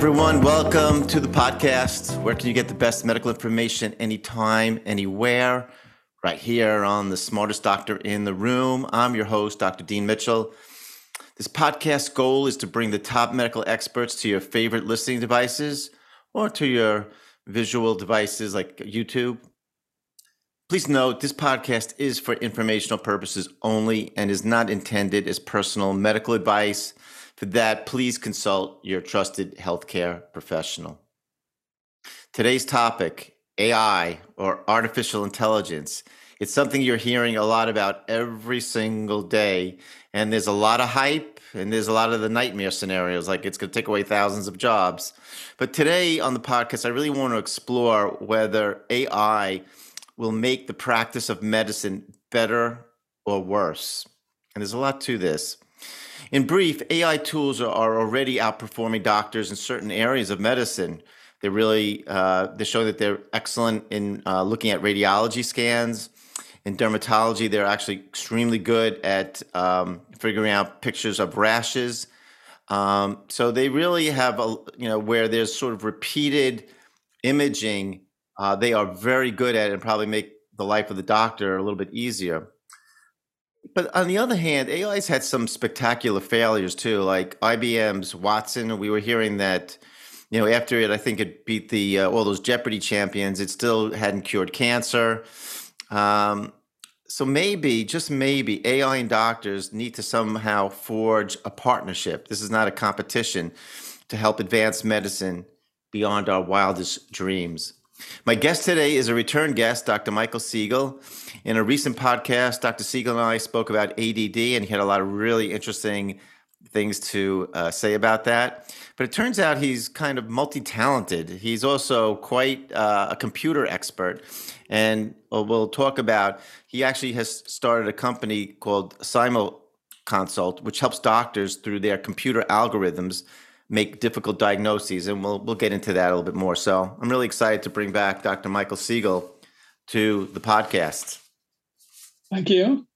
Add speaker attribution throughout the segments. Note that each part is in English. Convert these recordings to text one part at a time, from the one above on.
Speaker 1: everyone. Welcome to the podcast. Where can you get the best medical information anytime, anywhere? Right here on the smartest doctor in the room. I'm your host, Dr. Dean Mitchell. This podcast goal is to bring the top medical experts to your favorite listening devices or to your visual devices like YouTube. Please note this podcast is for informational purposes only and is not intended as personal medical advice. For that, please consult your trusted healthcare professional. Today's topic AI or artificial intelligence. It's something you're hearing a lot about every single day. And there's a lot of hype and there's a lot of the nightmare scenarios, like it's going to take away thousands of jobs. But today on the podcast, I really want to explore whether AI will make the practice of medicine better or worse. And there's a lot to this. In brief, AI tools are already outperforming doctors in certain areas of medicine. They're really uh, they show that they're excellent in uh, looking at radiology scans. In dermatology, they're actually extremely good at um, figuring out pictures of rashes. Um, so they really have a you know where there's sort of repeated imaging. Uh, they are very good at it and probably make the life of the doctor a little bit easier. But on the other hand, AI's had some spectacular failures too, like IBM's Watson. We were hearing that, you know, after it, I think it beat the uh, all those Jeopardy champions. It still hadn't cured cancer. Um, so maybe, just maybe, AI and doctors need to somehow forge a partnership. This is not a competition to help advance medicine beyond our wildest dreams. My guest today is a return guest, Dr. Michael Segal. In a recent podcast, Dr. Segal and I spoke about ADD, and he had a lot of really interesting things to uh, say about that. But it turns out he's kind of multi talented. He's also quite uh, a computer expert. And we'll talk about, he actually has started a company called Simul Consult, which helps doctors through their computer algorithms make difficult diagnoses, and we'll we'll get into that a little bit more. So I'm really excited to bring back Dr. Michael Segal to the podcast.
Speaker 2: Thank you.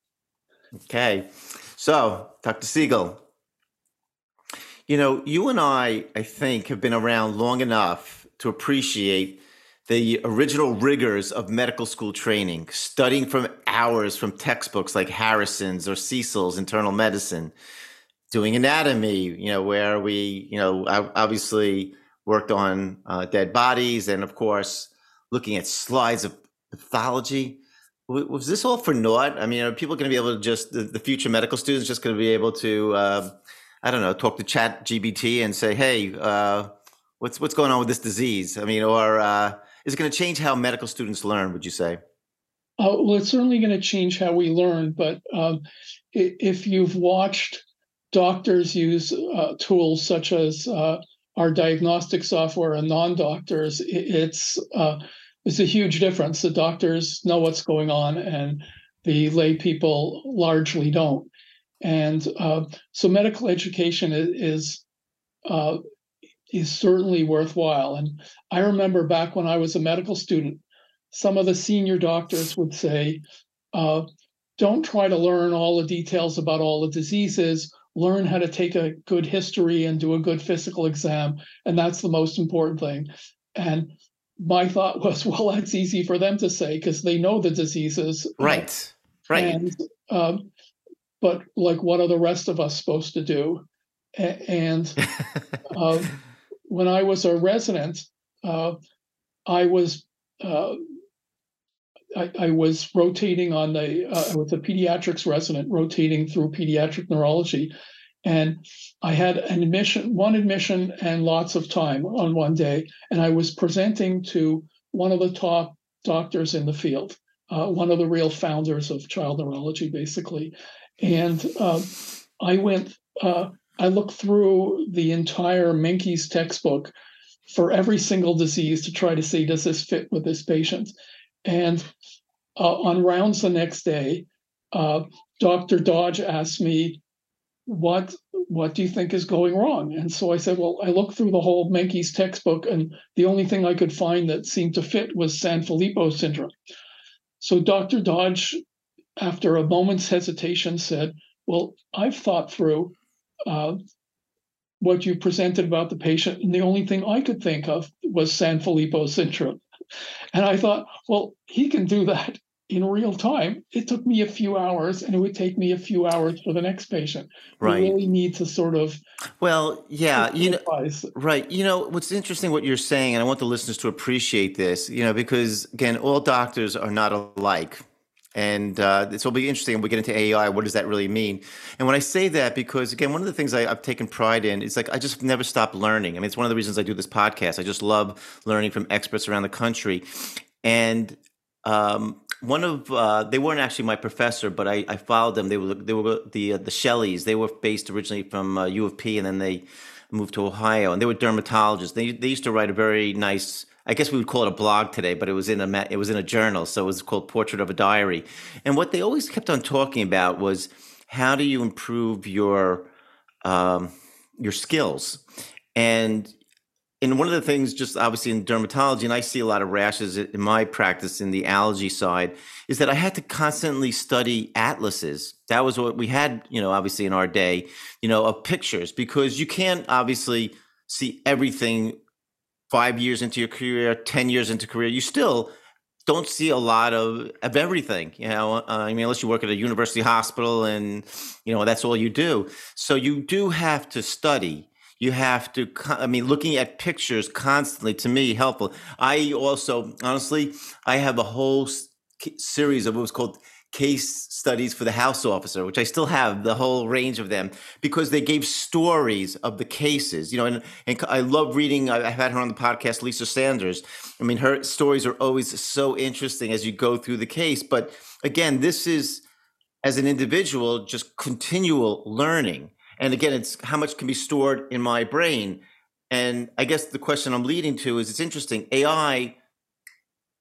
Speaker 1: Okay, so Dr. Segal, you know, you and I, I think, have been around long enough to appreciate the original rigors of medical school training, studying from hours from textbooks like Harrison's or Cecil's internal medicine doing anatomy, you know, where we, you know, obviously worked on uh, dead bodies and, of course, looking at slides of pathology. Was this all for naught? I mean, are people going to be able to just, the, future medical students just going to be able to, uh, I don't know, talk to Chat GPT and say, hey, uh, what's, what's going on with this disease? I mean, or uh, is it going to change how medical students learn, would you say?
Speaker 2: Uh, well, it's certainly going to change how we learn. But um, if you've watched doctors use uh, tools such as uh, our diagnostic software and non-doctors, it's uh, it's a huge difference. The doctors know what's going on, and the lay people largely don't. And uh, so, medical education is uh, is certainly worthwhile. And I remember back when I was a medical student, some of the senior doctors would say, uh, "Don't try to learn all the details about all the diseases." Learn how to take a good history and do a good physical exam. And that's the most important thing. And my thought was, well, that's easy for them to say because they know the diseases.
Speaker 1: Right. Right. And,
Speaker 2: um, but like, what are the rest of us supposed to do? And uh, when I was a resident, uh, I was uh, I, I, was rotating on the uh, with a pediatrics resident rotating through pediatric neurology. And i had an admission one admission and lots of time on one day. And i was presenting to one of the top doctors in the field uh, one of the real founders of child neurology basically. And uh, i went uh, i looked through the entire Menkes textbook for every single disease to try to see does this fit with this patient? And uh, on rounds the next day, uh, Dr. Dodge asked me, "What what do you think is going wrong?" And so I said, "Well, I looked through the whole Menkes textbook, and the only thing I could find that seemed to fit was Sanfilippo syndrome." So Dr. Dodge, after a moment's hesitation, said, "Well, I've thought through." Uh, what you presented about the patient, and the only thing I could think of was Sanfilippo syndrome. And I thought, well, he can do that in real time. It took me a few hours, and it would take me a few hours for the next patient.
Speaker 1: Right.
Speaker 2: We really need to sort of.
Speaker 1: Well, yeah, you know, right. You know, what's interesting what you're saying, and I want the listeners to appreciate this, you know, because again, all doctors are not alike. And uh, this will be interesting. When we get into AI. What does that really mean? And when I say that, because again, one of the things I, have taken pride in is like I just never stop learning. I mean, it's one of the reasons I do this podcast. I just love learning from experts around the country. And um, one of uh, they weren't actually my professor, but I, I followed them. They were they were the uh, the Shelleys. They were based originally from uh, U of P, and then they moved to Ohio. And they were dermatologists. They they used to write a very nice I guess we would call it a blog today, but it was in a it was in a journal, so it was called Portrait of a Diary. And what they always kept on talking about was how do you improve your um, your skills? And and one of the things, just obviously in dermatology, and I see a lot of rashes in my practice in the allergy side, is that I had to constantly study atlases. That was what we had, you know, obviously in our day, you know, of pictures because you can't obviously see everything five years into your career, 10 years into career, you still don't see a lot of, of everything, you know, uh, I mean, unless you work at a university hospital and, you know, that's all you do. So you do have to study. You have to, I mean, looking at pictures constantly to me helpful. I also, honestly, I have a whole series of what was called case studies for the house officer, which I still have the whole range of them because they gave stories of the cases, you know, and, and I love reading. I've had her on the podcast, Lisa Sanders. I mean, her stories are always so interesting as you go through the case. But again, this is as an individual, just continual learning. And again, it's how much can be stored in my brain. And I guess the question I'm leading to is it's interesting. AI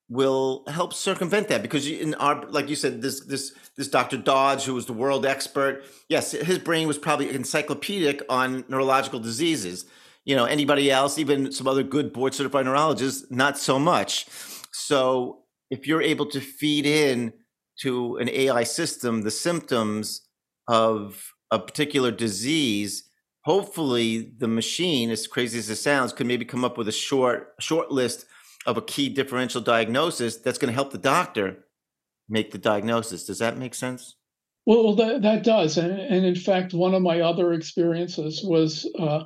Speaker 1: will help circumvent that because in our like you said this this this Dr. Dodge who was the world expert yes his brain was probably encyclopedic on neurological diseases you know anybody else even some other good board certified neurologists not so much so if you're able to feed in to an AI system the symptoms of a particular disease hopefully the machine as crazy as it sounds could maybe come up with a short short list of a key differential diagnosis that's going to help the doctor make the diagnosis. Does that make sense?
Speaker 2: Well, that, that does. And, and in fact, one of my other experiences was uh,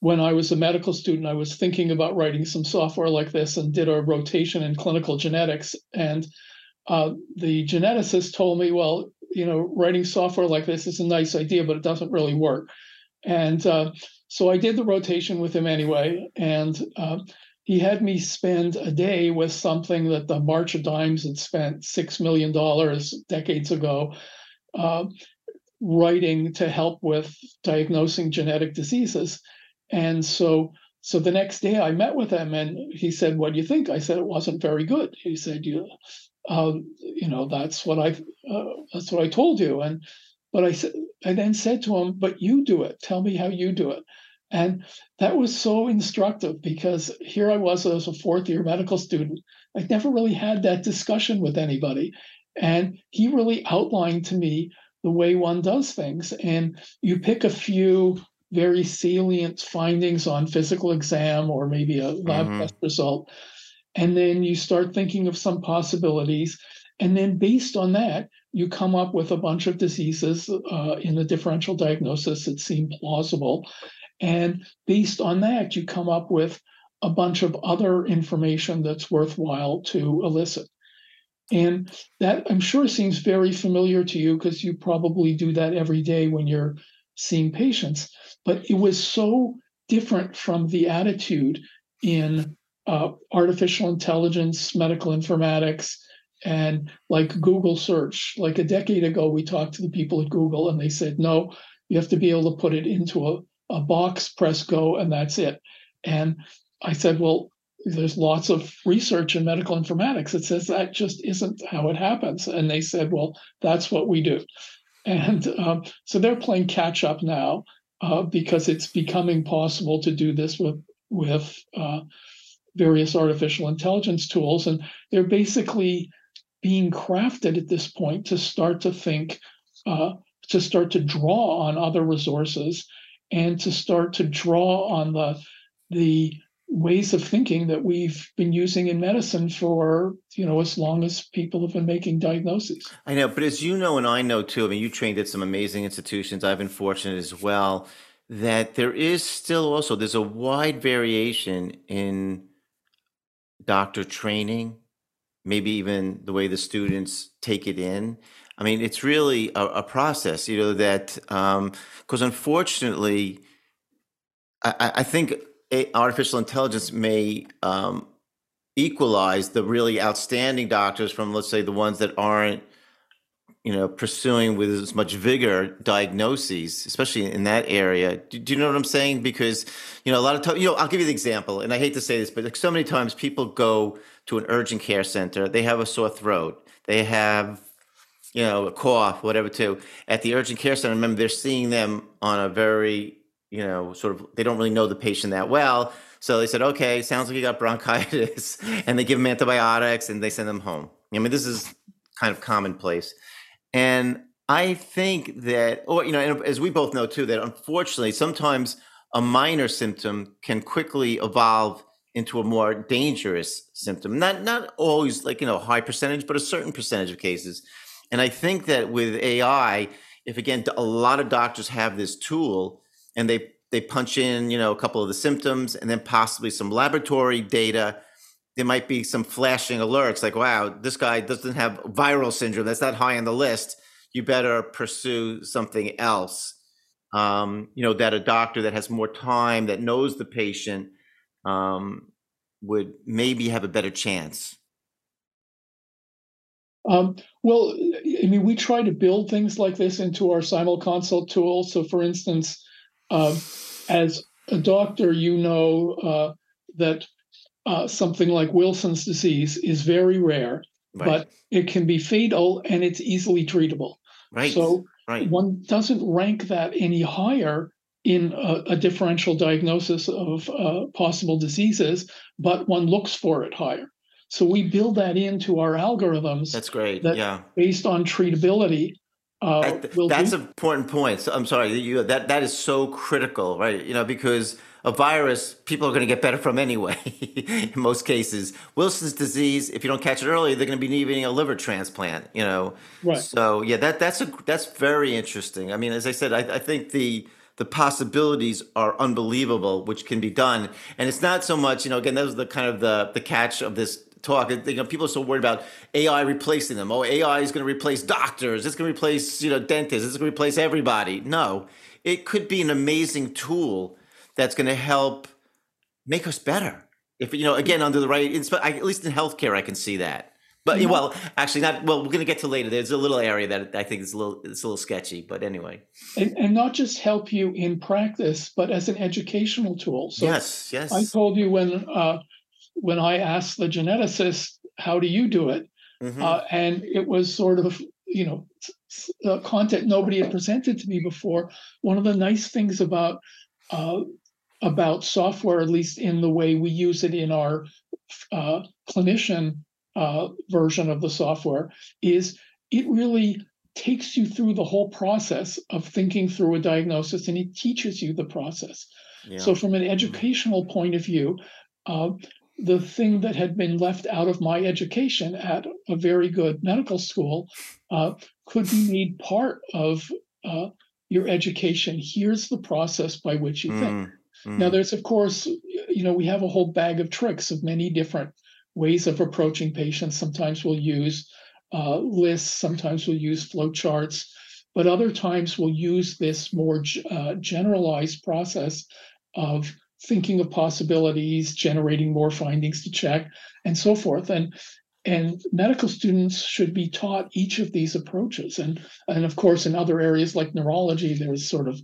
Speaker 2: when I was a medical student, I was thinking about writing some software like this and did a rotation in clinical genetics. And uh, the geneticist told me, well, you know, writing software like this is a nice idea, but it doesn't really work. And uh, so I did the rotation with him anyway. And uh, he had me spend a day with something that the March of Dimes had spent $6 million decades ago uh, writing to help with diagnosing genetic diseases. And so, so the next day I met with him and he said, What do you think? I said, It wasn't very good. He said, You, um, you know, that's what I, uh, that's what I told you. And, but I said, I then said to him, But you do it. Tell me how you do it. And that was so instructive because here I was as a fourth year medical student. I'd never really had that discussion with anybody. And he really outlined to me the way one does things. And you pick a few very salient findings on physical exam or maybe a lab mm-hmm. test result. And then you start thinking of some possibilities. And then based on that, you come up with a bunch of diseases uh, in the differential diagnosis that seem plausible. And based on that, you come up with a bunch of other information that's worthwhile to elicit. And that I'm sure seems very familiar to you because you probably do that every day when you're seeing patients. But it was so different from the attitude in uh, artificial intelligence, medical informatics, and like Google search. Like a decade ago, we talked to the people at Google and they said, no, you have to be able to put it into a a box, press go, and that's it. And I said, well, there's lots of research in medical informatics that says that just isn't how it happens. And they said, well, that's what we do. And um, so they're playing catch up now uh, because it's becoming possible to do this with with uh, various artificial intelligence tools, and they're basically being crafted at this point to start to think, uh, to start to draw on other resources and to start to draw on the the ways of thinking that we've been using in medicine for you know as long as people have been making diagnoses.
Speaker 1: I know but as you know and i know too i mean you trained at some amazing institutions i've been fortunate as well that there is still also there's a wide variation in doctor training maybe even the way the students take it in i mean it's really a, a process you know that because um, unfortunately I, I think artificial intelligence may um, equalize the really outstanding doctors from, let's say, the ones that aren't, you know, pursuing with as much vigor diagnoses, especially in that area. Do, do you know what I'm saying? Because, you know, a lot of times, you know, I'll give you the example, and I hate to say this, but like so many times people go to an urgent care center, they have a sore throat, they have you know, a cough, whatever, too. At the urgent care center, remember, they're seeing them on a very you know, sort of they don't really know the patient that well. So they said, okay, sounds like you got bronchitis, and they give them antibiotics and they send them home. I mean, this is kind of commonplace. And I think that, or you know, as we both know too, that unfortunately sometimes a minor symptom can quickly evolve into a more dangerous symptom. Not not always like you know high percentage, but a certain percentage of cases. And I think that with AI, if again a lot of doctors have this tool, and they they punch in you know a couple of the symptoms and then possibly some laboratory data there might be some flashing alerts like wow this guy doesn't have viral syndrome. That's not high on the list. You better pursue something else. Um, you know that a doctor that has more time that knows the patient um, would maybe have a better chance
Speaker 2: um, well, I mean, we try to build things like this into our simulconsult tool. So, for instance, uh, as a doctor, you know uh, that uh, something like Wilson's disease is very rare, right. but it can be fatal and it's easily treatable.
Speaker 1: Right.
Speaker 2: So
Speaker 1: right.
Speaker 2: one doesn't rank that any higher in a, a differential diagnosis of uh, possible diseases, but one looks for it higher. So we build that into our algorithms.
Speaker 1: That's great. That yeah.
Speaker 2: Based on treatability, uh,
Speaker 1: that, that's an important point. So, I'm sorry, you, that that is so critical, right? You know, because a virus people are going to get better from anyway. in most cases, Wilson's disease, if you don't catch it early, they're going to be needing a liver transplant. You know,
Speaker 2: right.
Speaker 1: so yeah, that that's a that's very interesting. I mean, as I said, I, I think the the possibilities are unbelievable, which can be done, and it's not so much. You know, again, that was the kind of the the catch of this talk. You know, people are so worried about AI replacing them. Oh, AI is going to replace doctors. It's going to replace you know dentists. It's going to replace everybody. No, it could be an amazing tool that's going to help make us better. If you know, again, under the right, at least in healthcare, I can see that. But mm-hmm. well, actually, not well. We're going to get to later. There's a little area that I think is a little it's a little sketchy, but anyway.
Speaker 2: And, and not just help you in practice, but as an educational tool.
Speaker 1: So yes, yes.
Speaker 2: I told you when uh, when I asked the geneticist, "How do you do it?" Mm-hmm. Uh, and it was sort of you know uh, content nobody had presented to me before. One of the nice things about uh, about software, at least in the way we use it in our uh, clinician uh, version of the software, is it really takes you through the whole process of thinking through a diagnosis and it teaches you the process. Yeah. So, from an mm-hmm. educational point of view, uh, the thing that had been left out of my education at a very good medical school uh, could be made part of uh, your education. Here's the process by which you mm, think. Mm. Now, there's, of course, you know, we have a whole bag of tricks of many different ways of approaching patients. Sometimes we'll use uh, lists, sometimes we'll use flowcharts, but other times we'll use this more uh, generalized process of thinking of possibilities, generating more findings to check, and so forth. And and medical students should be taught each of these approaches. And and of course, in other areas like neurology, there's sort of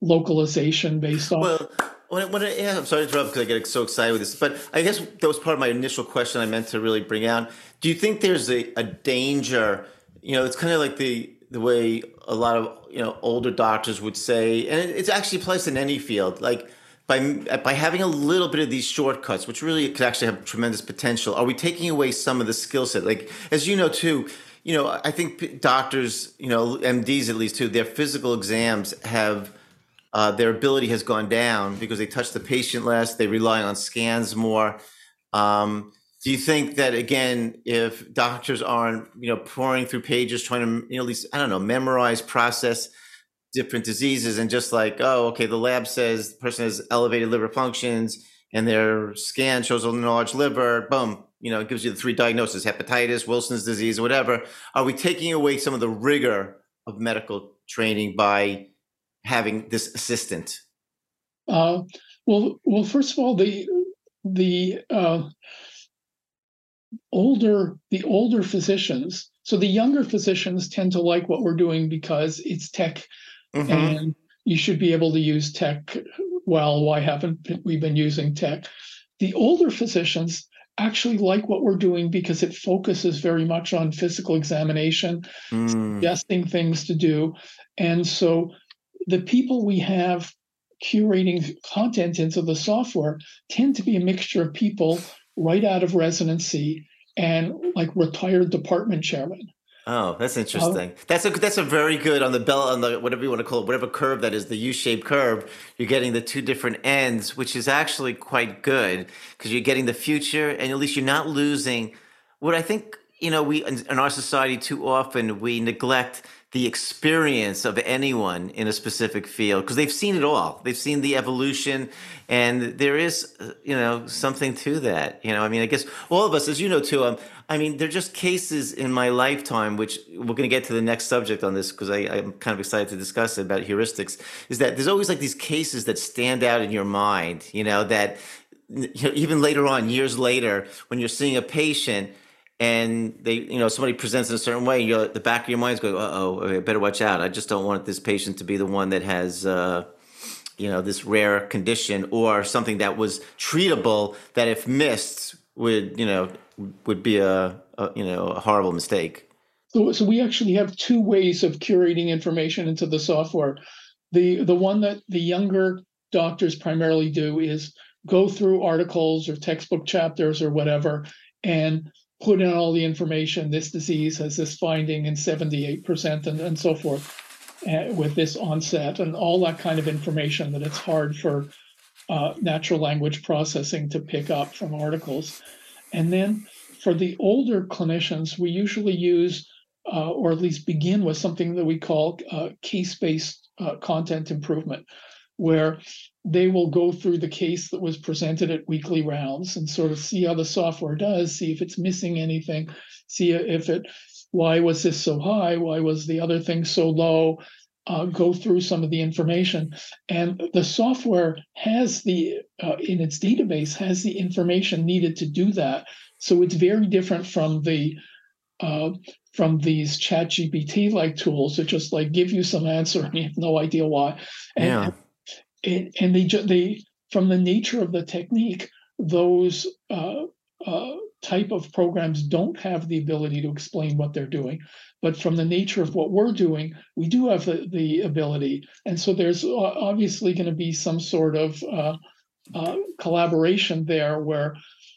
Speaker 2: localization based on.
Speaker 1: Well, when, when it, yeah, I'm sorry to interrupt because I get so excited with this, but I guess that was part of my initial question I meant to really bring out. Do you think there's a, a danger? You know, it's kind of like the the way a lot of you know older doctors would say, and it, it actually applies in any field, like by by having a little bit of these shortcuts, which really could actually have tremendous potential, are we taking away some of the skill set? Like as you know too, you know I think doctors, you know MDs at least too, their physical exams have uh, their ability has gone down because they touch the patient less, they rely on scans more. Um, do you think that again, if doctors aren't, you know, pouring through pages trying to, you know, at least I don't know, memorize, process different diseases, and just like, oh, okay, the lab says the person has elevated liver functions, and their scan shows a large liver, boom, you know, it gives you the three diagnoses: hepatitis, Wilson's disease, whatever. Are we taking away some of the rigor of medical training by having this assistant?
Speaker 2: Uh, well, well, first of all, the the uh, older the older physicians so the younger physicians tend to like what we're doing because it's tech mm-hmm. and you should be able to use tech well why haven't we been using tech the older physicians actually like what we're doing because it focuses very much on physical examination mm. suggesting things to do and so the people we have curating content into the software tend to be a mixture of people right out of residency and like retired department chairman.
Speaker 1: Oh, that's interesting. Uh, that's a that's a very good on the bell on the whatever you want to call it, whatever curve that is, the U-shaped curve. You're getting the two different ends, which is actually quite good because you're getting the future, and at least you're not losing. What I think you know, we in our society too often we neglect the experience of anyone in a specific field because they've seen it all. They've seen the evolution, and there is, you know, something to that. You know, I mean, I guess all of us, as you know too. Um, I mean, they're just cases in my lifetime, which we're going to get to the next subject on this because I'm kind of excited to discuss about heuristics. Is that there's always like these cases that stand out in your mind, you know, that you know, even later on, years later, when you're seeing a patient and they, you know, somebody presents in a certain way, you're the back of your mind's going, "Uh oh, I better watch out. I just don't want this patient to be the one that has, uh, you know, this rare condition or something that was treatable that if missed would, you know, would be a, a you know, a horrible mistake."
Speaker 2: So, so we actually have two ways of curating information into the software. The the one that the younger doctors primarily do is go through articles or textbook chapters or whatever and put in all the information. This disease has this finding in 78% and, and so forth uh, with this onset and all that kind of information that it's hard for uh, natural language processing to pick up from articles. And then for the older clinicians, we usually use uh, or at least begin with something that we call uh, case based uh, content improvement, where they will go through the case that was presented at weekly rounds and sort of see how the software does, see if it's missing anything, see if it, why was this so high? Why was the other thing so low? Uh, go through some of the information. And the software has the, uh, in its database, has the information needed to do that. So it's very different from the, uh, from these chat gpt like tools that just like give you some answer and you have no idea why and, yeah and, and they they from the nature of the technique, those uh, uh, type of programs don't have the ability to explain what they're doing. But from the nature of what we're doing, we do have the, the ability. And so there's obviously going to be some sort of uh, uh, collaboration there where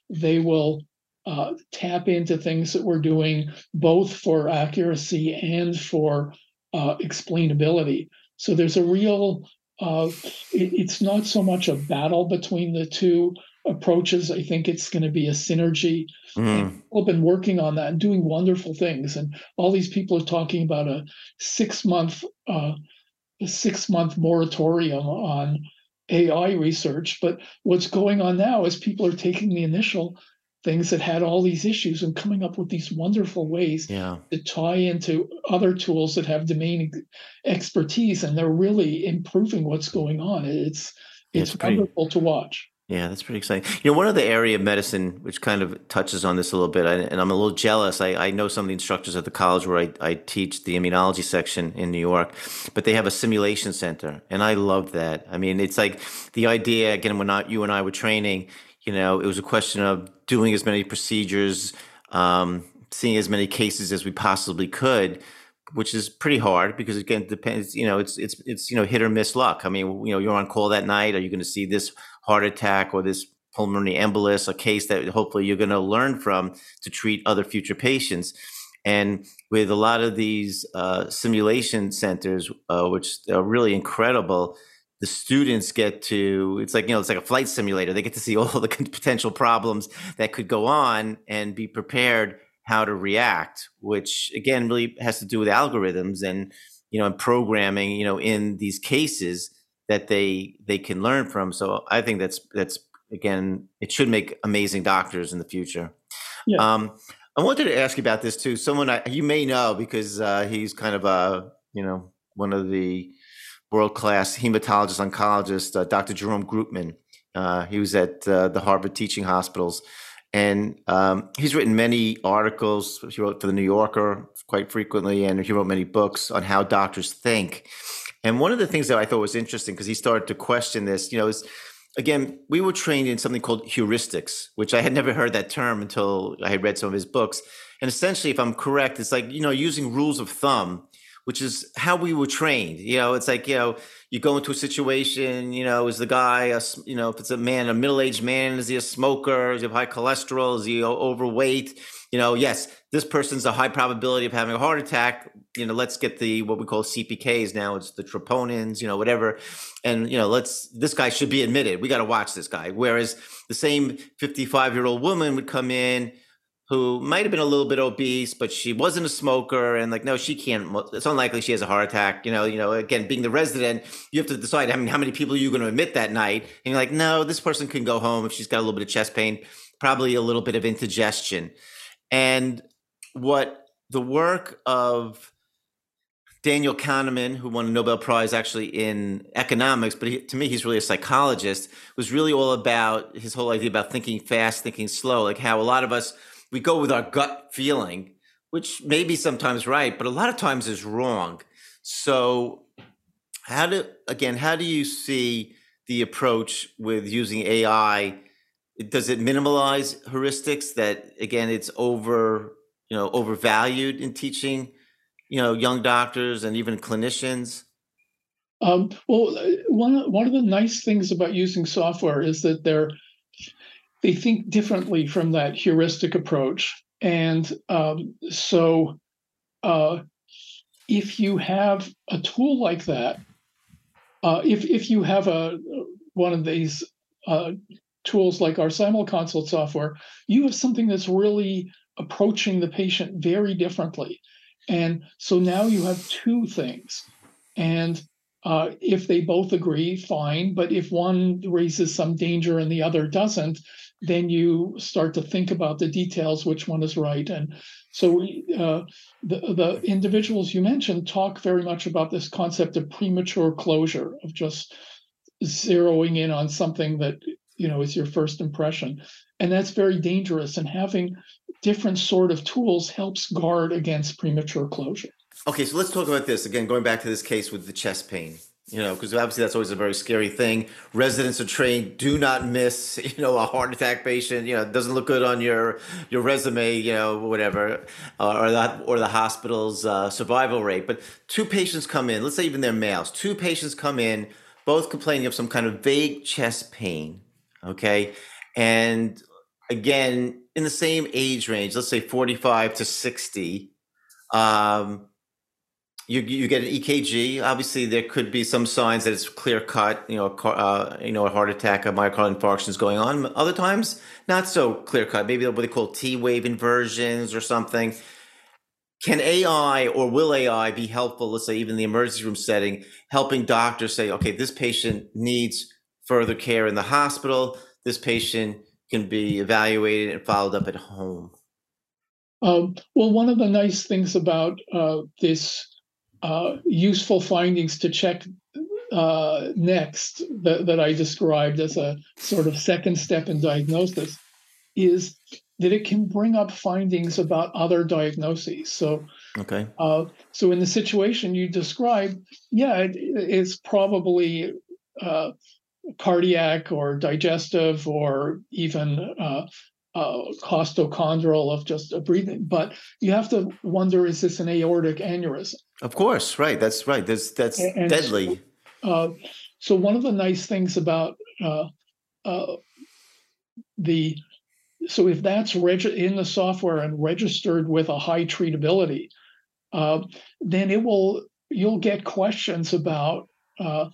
Speaker 2: they will uh, tap into things that we're doing both for accuracy and for uh, explainability. So there's a real uh, it, it's not so much a battle between the two approaches. I think it's going to be a synergy. Mm. People have been working on that and doing wonderful things. And all these people are talking about a six month uh, a six month moratorium on AI research. But what's going on now is people are taking the initial things that had all these issues and coming up with these wonderful ways yeah. to tie into other tools that have domain expertise and they're really improving what's going on. It's it's, it's wonderful pretty, to watch.
Speaker 1: Yeah that's pretty exciting. You know one other area of medicine which kind of touches on this a little bit and i'm a little jealous. I, I know some of the instructors at the college where I, I teach the immunology section in new york but they have a simulation center and i love that. I mean it's like the idea again when not you and i were training you know, it was a question of doing as many procedures, um, seeing as many cases as we possibly could, which is pretty hard because again, it depends. You know, it's it's it's you know hit or miss luck. I mean, you know, you're on call that night. Are you going to see this heart attack or this pulmonary embolus, a case that hopefully you're going to learn from to treat other future patients? And with a lot of these uh, simulation centers, uh, which are really incredible, the students get to it's like you know it's like a flight simulator. They get to see all the potential problems that could go on and be prepared how to react which again really has to do with algorithms and you know and programming you know in these cases that they they can learn from. So i think that's that's again it should make amazing doctors in the future. Yeah. um i wanted to ask you about this too. Someone I, you may know because uh, he's kind of a you know one of the world class hematologist, oncologist, uh, Dr. Jerome Groopman. Uh, he was at uh, the Harvard Teaching Hospitals. And um, he's written many articles. He wrote for the New Yorker quite frequently, and he wrote many books on how doctors think. And one of the things that I thought was interesting, because he started to question this, you know, is again, we were trained in something called heuristics, which I had never heard that term until I had read some of his books. And essentially, if I'm correct, it's like, you know, using rules of thumb which is how we were trained. You know, it's like, you know, you go into a situation, you know, is the guy, a, you know, if it's a man, a middle aged man, is he a smoker? Is he high cholesterol? Is he overweight? You know, yes, this person's a high probability of having a heart attack. You know, let's get the what we call CPKs now. It's the troponins, you know, whatever. And, you know, let's, this guy should be admitted. We got to watch this guy. Whereas the same 55 year old woman would come in, who might have been a little bit obese, but she wasn't a smoker, and like, no, she can't. It's unlikely she has a heart attack. You know, you know. Again, being the resident, you have to decide. I mean, how many people are you going to admit that night? And you're like, no, this person can go home if she's got a little bit of chest pain, probably a little bit of indigestion, and what the work of Daniel Kahneman, who won a Nobel Prize actually in economics, but he, to me, he's really a psychologist, was really all about his whole idea about thinking fast, thinking slow, like how a lot of us we go with our gut feeling, which may be sometimes right, but a lot of times is wrong. So, how do again? How do you see the approach with using AI? Does it minimalize heuristics? That again, it's over you know overvalued in teaching you know young doctors and even clinicians.
Speaker 2: Um, well, one one of the nice things about using software is that they're they think differently from that heuristic approach. And um, so, uh, if you have a tool like that, uh, if if you have a one of these uh, tools like our simulconsult software, you have something that's really approaching the patient very differently. And so now you have two things. And uh, if they both agree, fine. But if one raises some danger and the other doesn't, then you start to think about the details, which one is right. And so uh, the, the individuals you mentioned talk very much about this concept of premature closure, of just zeroing in on something that you know is your first impression. And that's very dangerous. And having different sort of tools helps guard against premature closure.
Speaker 1: Okay, so let's talk about this again, going back to this case with the chest pain you know, because obviously that's always a very scary thing. Residents are trained, do not miss, you know, a heart attack patient. You know, it doesn't look good on your your resume, you know, whatever, uh, or that or the hospital's uh, survival rate. But two patients come in, let's say even they're males. Two patients come in, both complaining of some kind of vague chest pain. Okay, and again, in the same age range, let's say forty-five to sixty. Um, you you get an EKG. Obviously, there could be some signs that it's clear cut. You know, uh, you know, a heart attack, a myocardial infarction is going on. Other times, not so clear cut. Maybe what they call T wave inversions or something. Can AI or will AI be helpful? Let's say even the emergency room setting, helping doctors say, okay, this patient needs further care in the hospital. This patient can be evaluated and followed up at home.
Speaker 2: Um, well, one of the nice things about uh, this uh, useful findings to check uh, next that, that I described as a sort of second step in diagnosis is that it can bring up findings about other diagnoses. So,
Speaker 1: okay.
Speaker 2: Uh, so in the situation you described, yeah, it, it's probably uh, cardiac or digestive or even uh, uh, costochondral of just a breathing. But you have to wonder: is this an aortic aneurysm?
Speaker 1: Of course, right. That's right. That's that's and deadly.
Speaker 2: So, uh, so, one of the nice things about uh, uh, the so if that's reg- in the software and registered with a high treatability, uh, then it will you'll get questions about uh,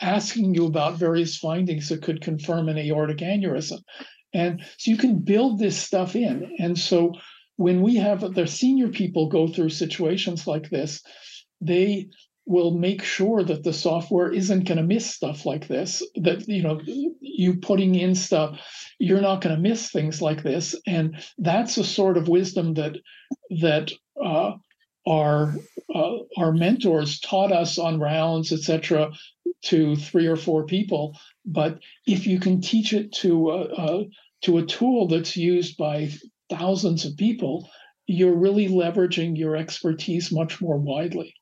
Speaker 2: asking you about various findings that could confirm an aortic aneurysm. And so you can build this stuff in. And so when we have the senior people go through situations like this, they will make sure that the software isn't going to miss stuff like this that you know you putting in stuff you're not going to miss things like this and that's a sort of wisdom that that uh, our uh, our mentors taught us on rounds etc to three or four people but if you can teach it to a, a to a tool that's used by thousands of people you're really leveraging your expertise much more widely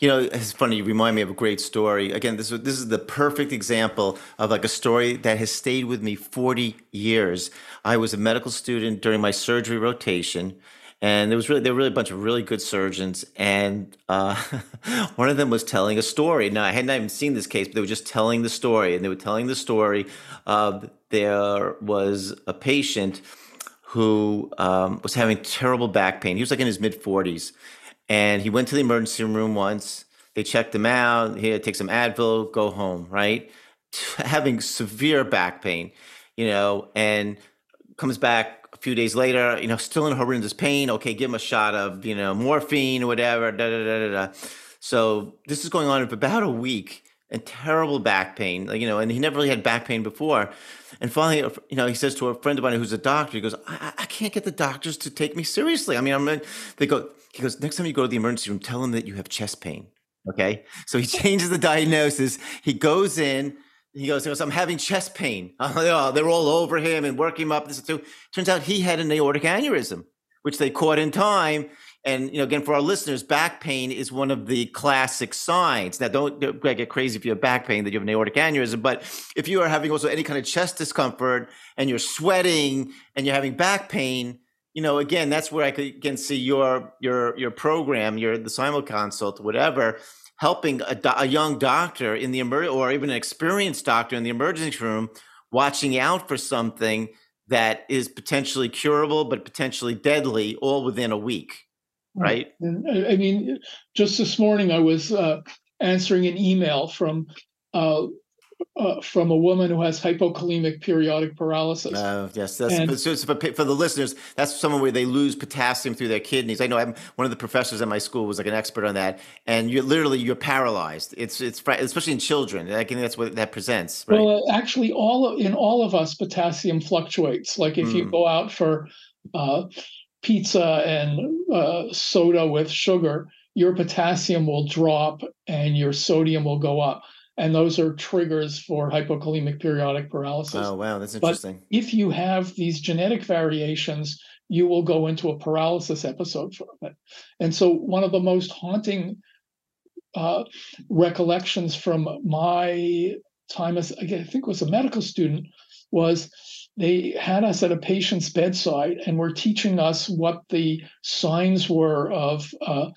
Speaker 1: you know, it's funny. You remind me of a great story. Again, this is this is the perfect example of like a story that has stayed with me forty years. I was a medical student during my surgery rotation, and there was really there were really a bunch of really good surgeons, and uh, one of them was telling a story. Now I had not even seen this case, but they were just telling the story, and they were telling the story of there was a patient who um, was having terrible back pain. He was like in his mid forties and he went to the emergency room once. They checked him out. He take some Advil, go home, right? Having severe back pain, you know, and comes back few days later, you know, still in horrendous pain. Okay, give him a shot of, you know, morphine or whatever. Da, da, da, da, da. So this is going on for about a week and terrible back pain, like, you know, and he never really had back pain before. And finally, uh, you know, he says to a friend of mine who's a doctor, he goes, I, I can't get the doctors to take me seriously. I mean, I'm, they go, he goes, next time you go to the emergency room, tell them that you have chest pain. Okay. So he changes the diagnosis. He goes in, he goes, he goes I'm having chest pain. Oh, they're all over him and working him up. This too. Turns out he had an aortic aneurysm, which they caught in time. And you know, again, for our listeners, back pain is one of the classic signs. Now, don't, get crazy if you have back pain that you have an aortic aneurysm. But if you are having also any kind of chest discomfort and you're sweating and you're having back pain, you know, again, that's where I again see your your your program, your the simulconsult, whatever, helping a, a young doctor in the emer- or even an experienced doctor in the emergency room, watching out for something that is potentially curable but potentially deadly, all within a week, right?
Speaker 2: I mean, just this morning I was uh, answering an email from uh, uh, from a woman who has hypokalemic periodic paralysis.
Speaker 1: Oh, yes. That's, and, so for, for the listeners, that's someone where they lose potassium through their kidneys. I know I'm, one of the professors at my school was like an expert on that. And you're literally, you're paralyzed. It's, it's especially in children. I think that's what that presents. Right?
Speaker 2: Well, actually, all of, in all of us, potassium fluctuates. Like if mm. you hmm. go out for uh, pizza and uh, soda with sugar, your potassium will drop and your sodium will go up and those are triggers for hypokalemic periodic paralysis.
Speaker 1: Oh, wow, that's interesting.
Speaker 2: But if you have these genetic variations, you will go into a paralysis episode from it. And so, one of the most haunting uh, recollections from my time as I think was a medical student was they had us at a patient's bedside and were teaching us what the signs were of uh,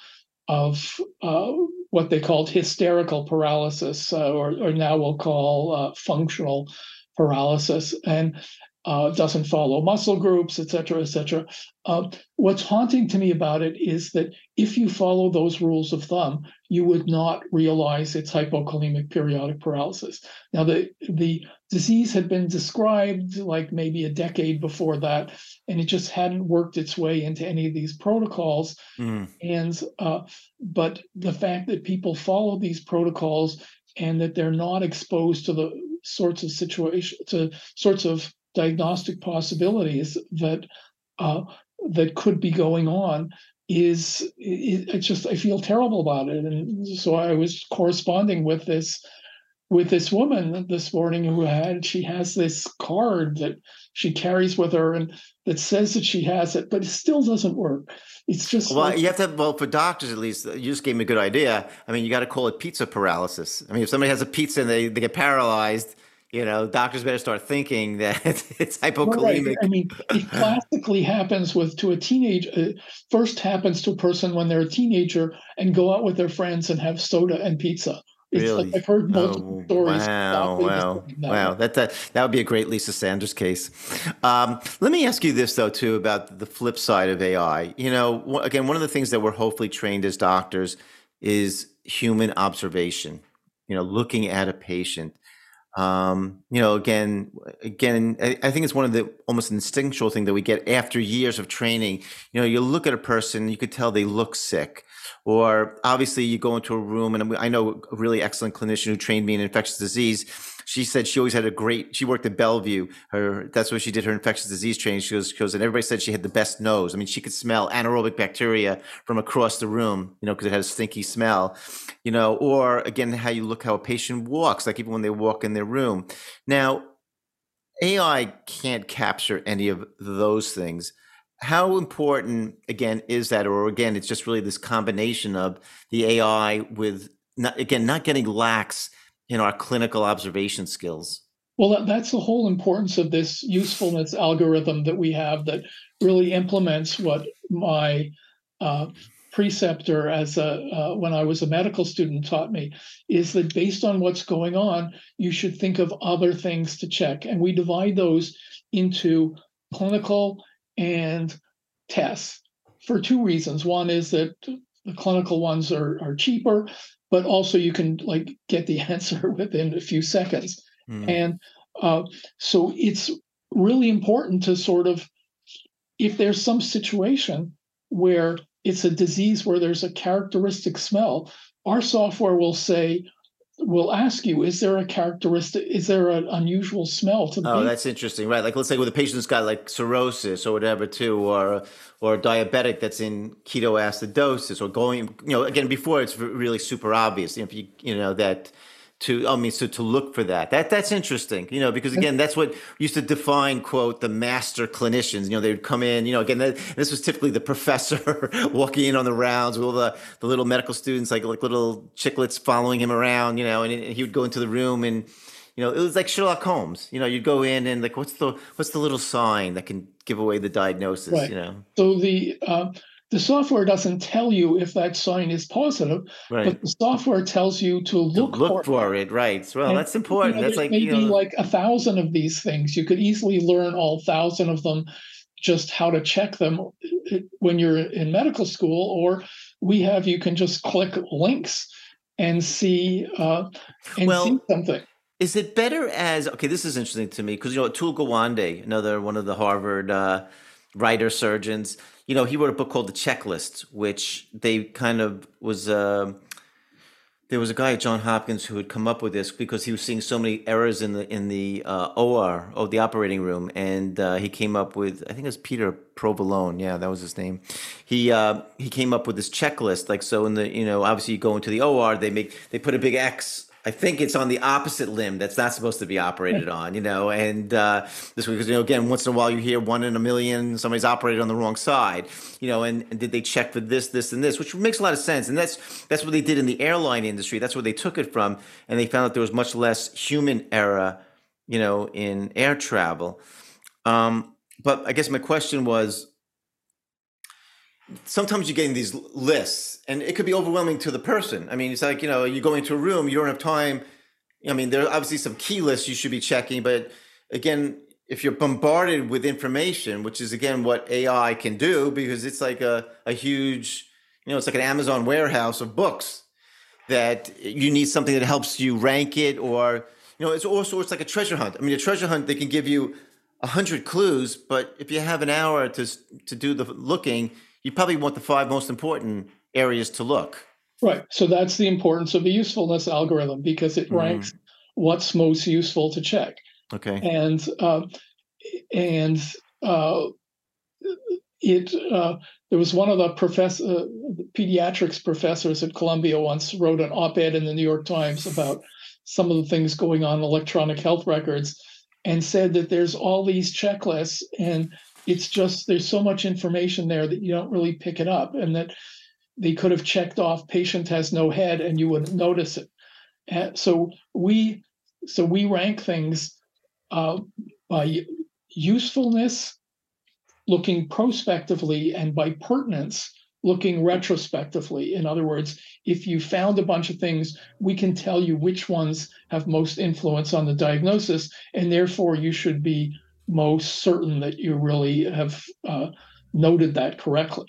Speaker 2: of uh, what they called hysterical paralysis, uh, or, or, now we'll call uh, functional paralysis, and uh, doesn't follow muscle groups, et cetera, et cetera. Uh, what's haunting to me about it is that if you follow those rules of thumb, you would not realize it's hypokalemic periodic paralysis. Now, the the disease had been described like maybe a decade before that, and it just hadn't worked its way into any of these protocols. Mm. And uh, but the fact that people follow these protocols and that they're not exposed to the sorts of situation to sorts of diagnostic possibilities that uh, that could be going on is it, it, just I feel terrible about it, and so I was corresponding with this with this woman this morning who had she has this card that she carries with her and that says that she has it but it still doesn't work. It's just
Speaker 1: well like, you have to well for doctors at least you just gave me a good idea. I mean you got to call it pizza paralysis. I mean if somebody has a pizza and they, they get paralyzed you know doctors better start thinking that it's hypokalemic right.
Speaker 2: i mean it classically happens with to a teenage uh, first happens to a person when they're a teenager and go out with their friends and have soda and pizza
Speaker 1: it's really? Like I've heard multiple oh, stories. Wow, wow, wow. That, that that would be a great Lisa Sanders case. Um, let me ask you this though too about the flip side of AI. You know, again, one of the things that we're hopefully trained as doctors is human observation. you know, looking at a patient. Um, you know, again, again, I, I think it's one of the almost instinctual thing that we get after years of training. You know, you look at a person, you could tell they look sick. Or obviously, you go into a room, and I know a really excellent clinician who trained me in infectious disease she said she always had a great. She worked at Bellevue. Her that's where she did her infectious disease training. She goes, she goes, and everybody said she had the best nose. I mean, she could smell anaerobic bacteria from across the room. You know, because it had a stinky smell. You know, or again, how you look how a patient walks, like even when they walk in their room. Now, AI can't capture any of those things. How important, again, is that? Or again, it's just really this combination of the AI with, not, again, not getting lax in our clinical observation skills.
Speaker 2: Well, that's the whole importance of this usefulness algorithm that we have that really implements what my uh, preceptor as a uh, when I was a medical student taught me is that based on what's going on, you should think of other things to check, and we divide those into clinical and tests for two reasons. One is that the clinical ones are, are cheaper but also you can like get the answer within a few seconds. Mm. And uh, so it's really important to sort of, if there's some situation where it's a disease where there's a characteristic smell, our software will say, will ask you, is there a characteristic, is there an unusual smell to oh,
Speaker 1: the Oh, that's interesting, right? Like let's say with a patient's got like cirrhosis or whatever too, or or a diabetic that's in ketoacidosis or going, you know, again before it's really super obvious. If you you know that to I mean so to look for that. That that's interesting, you know, because again, that's what used to define quote the master clinicians. You know, they would come in, you know, again, that, this was typically the professor walking in on the rounds with all the, the little medical students, like like little chicklets following him around, you know, and, and he would go into the room and you know, it was like Sherlock Holmes. You know, you'd go in and like, what's the what's the little sign that can give away the diagnosis?
Speaker 2: Right.
Speaker 1: You know,
Speaker 2: so the uh, the software doesn't tell you if that sign is positive, right. but the software tells you to look,
Speaker 1: to look
Speaker 2: for,
Speaker 1: for it. it. Right. Well, and, that's important.
Speaker 2: You know,
Speaker 1: that's like
Speaker 2: maybe
Speaker 1: you know,
Speaker 2: like a thousand of these things. You could easily learn all thousand of them, just how to check them uh, when you're in medical school. Or we have you can just click links and see uh, and well, see something.
Speaker 1: Is it better as okay? This is interesting to me because you know Atul Gawande, another one of the Harvard uh, writer surgeons you know, he wrote a book called The Checklist, which they kind of was. Uh, there was a guy at John Hopkins who had come up with this because he was seeing so many errors in the in the uh, OR, oh, the operating room, and uh, he came up with I think it was Peter Pronovost, yeah, that was his name. He uh, he came up with this checklist, like so in the you know obviously you go into the OR, they make they put a big X I think it's on the opposite limb that's not supposed to be operated on, you know. And uh, this because you know, again, once in a while you hear one in a million somebody's operated on the wrong side, you know. And, and, did they check for this, this, and this, which makes a lot of sense. And that's that's what they did in the airline industry. That's where they took it from, and they found that there was much less human error, you know, in air travel. Um, but I guess my question was, sometimes you're getting these lists and it could be overwhelming to the person. I mean, it's like, you know, you go into a room, you don't have time. I mean, there are obviously some key lists you should be checking, but again, if you're bombarded with information, which is again what AI can do, because it's like a, a huge, you know, it's like an Amazon warehouse of books that you need something that helps you rank it or, you know, it's also, it's like a treasure hunt. I mean, a treasure hunt, they can give you a hundred clues, but if you have an hour to, to do the looking, you probably want the five most important areas to look.
Speaker 2: Right. So that's the importance of a usefulness algorithm because it mm. ranks what's most useful to check.
Speaker 1: Okay.
Speaker 2: And uh, and uh, it uh, there was one of the professor uh, pediatrics professors at Columbia once wrote an op-ed in the New York Times about some of the things going on in electronic health records and said that there's all these checklists and it's just there's so much information there that you don't really pick it up and that they could have checked off patient has no head and you wouldn't notice it. And so we so we rank things uh, by usefulness looking prospectively and by pertinence looking retrospectively. In other words if you found a bunch of things we can tell you which ones have most influence on the diagnosis and therefore you should be most certain that you really have uh, noted that correctly.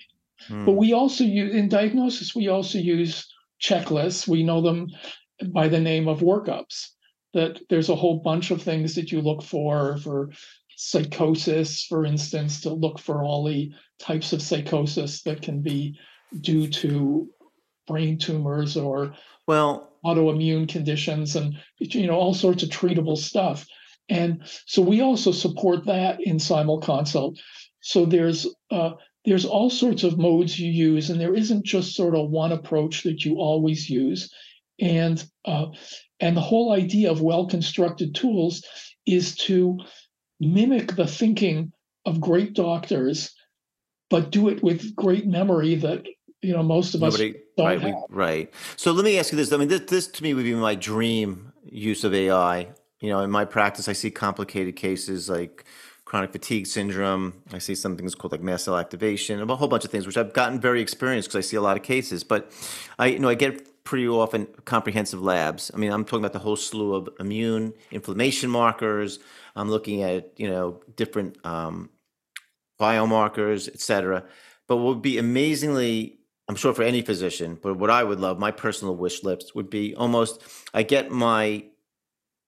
Speaker 2: Hmm. But we also use in diagnosis, we also use checklists. We know them by the name of workups. That there's a whole bunch of things that you look for for psychosis, for instance, to look for all the types of psychosis that can be due to brain tumors or
Speaker 1: well
Speaker 2: autoimmune conditions and you know all sorts of treatable stuff and so we also support that in Simulconsult so there's uh, there's all sorts of modes you use and there isn't just sort of one approach that you always use and uh, and the whole idea of well constructed tools is to mimic the thinking of great doctors but do it with great memory that you know most of Nobody, us don't
Speaker 1: right,
Speaker 2: have.
Speaker 1: We, right. So let me ask you this. I mean, this, this to me would be my dream use of AI. You know, in my practice, I see complicated cases like chronic fatigue syndrome. I see something that's called like mast cell activation, a whole bunch of things, which I've gotten very experienced because I see a lot of cases. But I, you know, I get pretty often comprehensive labs. I mean, I'm talking about the whole slew of immune inflammation markers. I'm looking at you know different um, biomarkers, et cetera. But what would be amazingly, I'm sure for any physician, but what I would love, my personal wish list would be almost, I get my,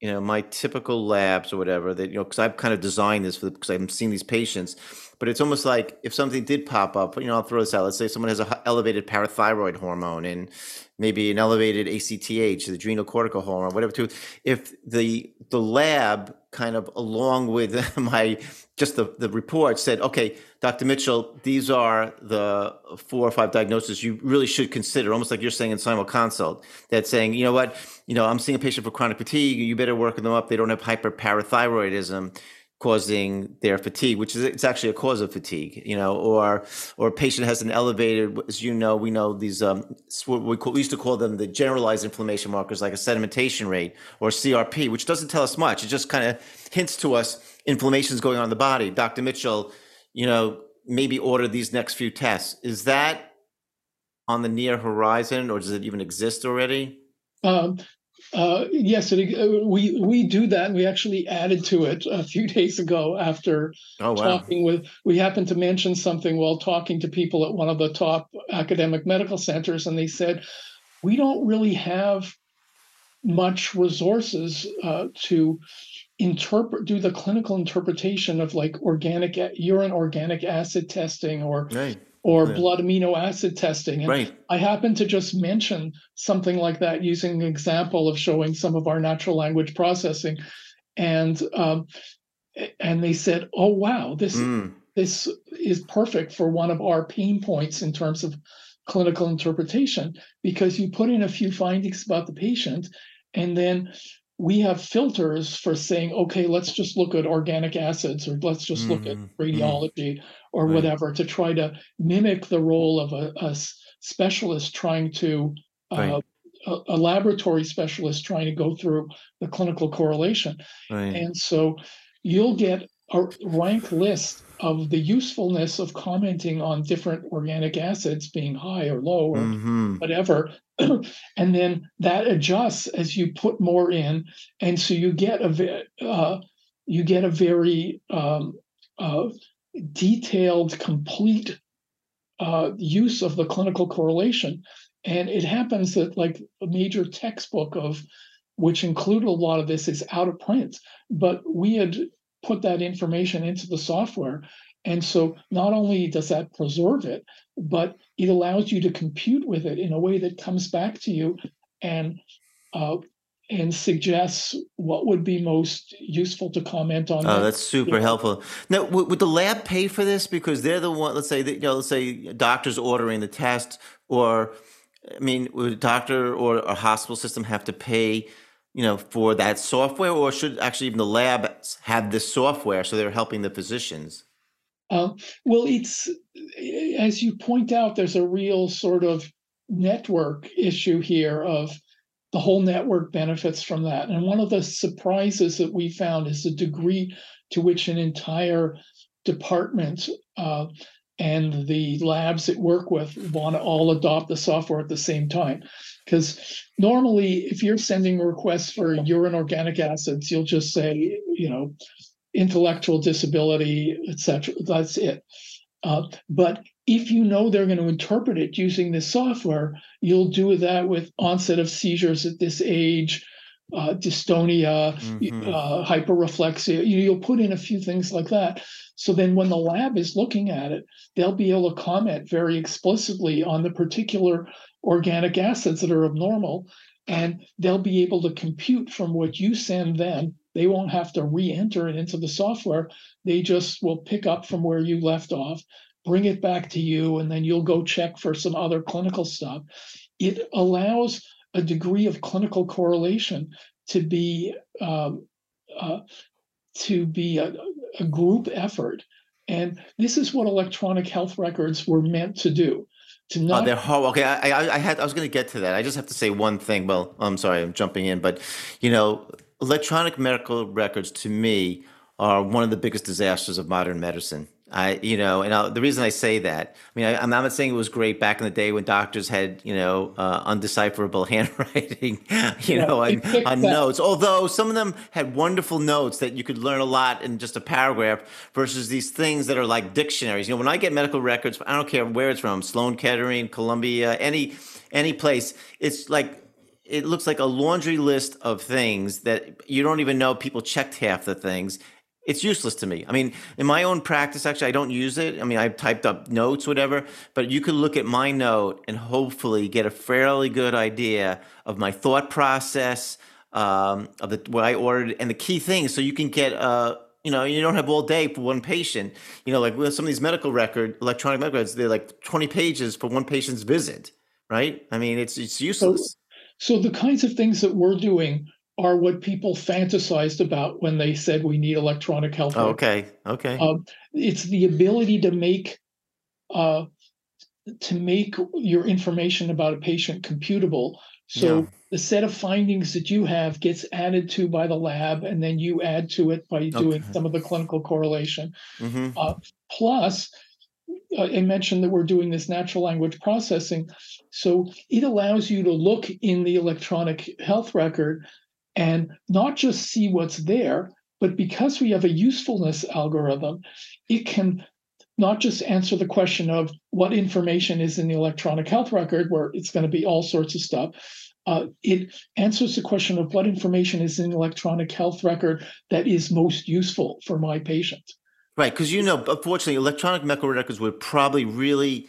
Speaker 1: you know, my typical labs or whatever that, you know, because I've kind of designed this for, because I'm seeing these patients, but it's almost like if something did pop up, you know, I'll throw this out. Let's say someone has an elevated parathyroid hormone and maybe an elevated ACTH, the adrenal cortical hormone, whatever. Too, if the the lab kind of along with my just the, the report said, okay, Dr. Mitchell, these are the four or five diagnoses you really should consider, almost like you're saying in Simulconsult, that saying, you know what, you know, I'm seeing a patient for chronic fatigue, you better work them up. They don't have hyperparathyroidism causing their fatigue, which is it's actually a cause of fatigue, you know, or or a patient has an elevated, as you know, we know these um, we, call, we used to call them the generalized inflammation markers, like a sedimentation rate or CRP, which doesn't tell us much. It just kind of hints to us inflammation is going on in the body. Dr. Mitchell, you know, maybe order these next few tests. Is that on the near horizon, or does it even exist already?
Speaker 2: Um, uh, yes, it, uh, we we do that. We actually added to it a few days ago after oh, wow. talking with. We happened to mention something while talking to people at one of the top academic medical centers, and they said we don't really have much resources uh, to interpret do the clinical interpretation of like organic urine organic acid testing or right or yeah. blood amino acid testing. And
Speaker 1: right.
Speaker 2: I happen to just mention something like that using an example of showing some of our natural language processing. And um, and they said, "Oh wow, this mm. this is perfect for one of our pain points in terms of clinical interpretation because you put in a few findings about the patient, and then we have filters for saying, okay, let's just look at organic acids or let's just mm look at mm-hmm. radiology mm or right. whatever to try to mimic the role of a, a specialist trying to, uh, right. a, a, laboratory specialist trying to go through the clinical correlation.
Speaker 1: Right.
Speaker 2: And so you'll get a rank list of the usefulness of commenting on different organic acids being high or low or mm-hmm. whatever and then that adjusts as you put more in. And so you get a uh, you get a very um, uh, detailed complete uh, use of the clinical correlation. And it happens that like a major textbook of which included a lot of this is out of print. But we had put that information into the software and so not only does that preserve it, but it allows you to compute with it in a way that comes back to you and uh, and suggests what would be most useful to comment on.
Speaker 1: Oh, that. that's super yeah. helpful. Now, would, would, the lab pay for this because they're the one? Let's say that you know, let's say doctors ordering the test, or I mean, would a doctor or a hospital system have to pay? You know, for that software, or should actually even the lab have this software so they're helping the physicians?
Speaker 2: Uh, well, it's as you point out, there's a real sort of network issue here of the whole network benefits from that. And one of the surprises that we found is the degree to which an entire department uh, and the labs that work with want to all adopt the software at the same time. Because normally, if you're sending requests for urine organic acids, you'll just say, you know, intellectual disability, etc. That's it. Uh, but if you know they're going to interpret it using this software, you'll do that with onset of seizures at this age, uh, dystonia, mm-hmm. uh, hyperreflexia. You, you'll put in a few things like that. So then, when the lab is looking at it, they'll be able to comment very explicitly on the particular organic acids that are abnormal, and they'll be able to compute from what you send them. They won't have to re enter it into the software. They just will pick up from where you left off, bring it back to you, and then you'll go check for some other clinical stuff. It allows a degree of clinical correlation to be um, uh, to be a, a group effort. And this is what electronic health records were meant to do. To
Speaker 1: not- oh, horrible. Okay, I, I, I had I was going to get to that. I just have to say one thing. Well, I'm sorry, I'm jumping in, but you know, electronic medical records to me are one of the biggest disasters of modern medicine. I, you know, and I'll, the reason I say that, I mean, I, am not saying it was great back in the day when doctors had, you know, uh, undecipherable handwriting, you yeah, know, on, on notes. Although some of them had wonderful notes that you could learn a lot in just a paragraph versus these things that are like dictionaries. You know, when I get medical records, I don't care where it's from, Sloan Kettering, Columbia, any any place, it's like it looks like a laundry list of things that you don't even know people checked half the things it's useless to me. I mean, in my own practice, actually, I don't use it. I mean, I've typed up notes, whatever, but you could look at my note and hopefully get a fairly good idea of my thought process, um, of the what I ordered, and the key things, so you can get uh, you know, you don't have all day for one patient. You know, like with some of these medical record, electronic medical records, they're like 20 pages for one patient's visit, right? I mean, it's it's useless.
Speaker 2: So, the kinds of things that we're doing are what people fantasized about when they said we need electronic health.
Speaker 1: Oh, okay, okay. Um,
Speaker 2: it's the ability to make uh, to make your information about a patient computable. So yeah. the set of findings that you have gets added to by the lab, and then you add to it by doing okay. some of the clinical correlation. Mm-hmm. Uh, plus, uh, I mentioned that we're doing this natural language processing. So it allows you to look in the electronic health record and not just see what's there, but because we have a usefulness algorithm, it can not just answer the question of what information is in the electronic health record, where it's going to be all sorts of stuff. Uh, it answers the question of what information is in the electronic health record that is most useful for my patient.
Speaker 1: Right, because you know, unfortunately, electronic medical records would probably really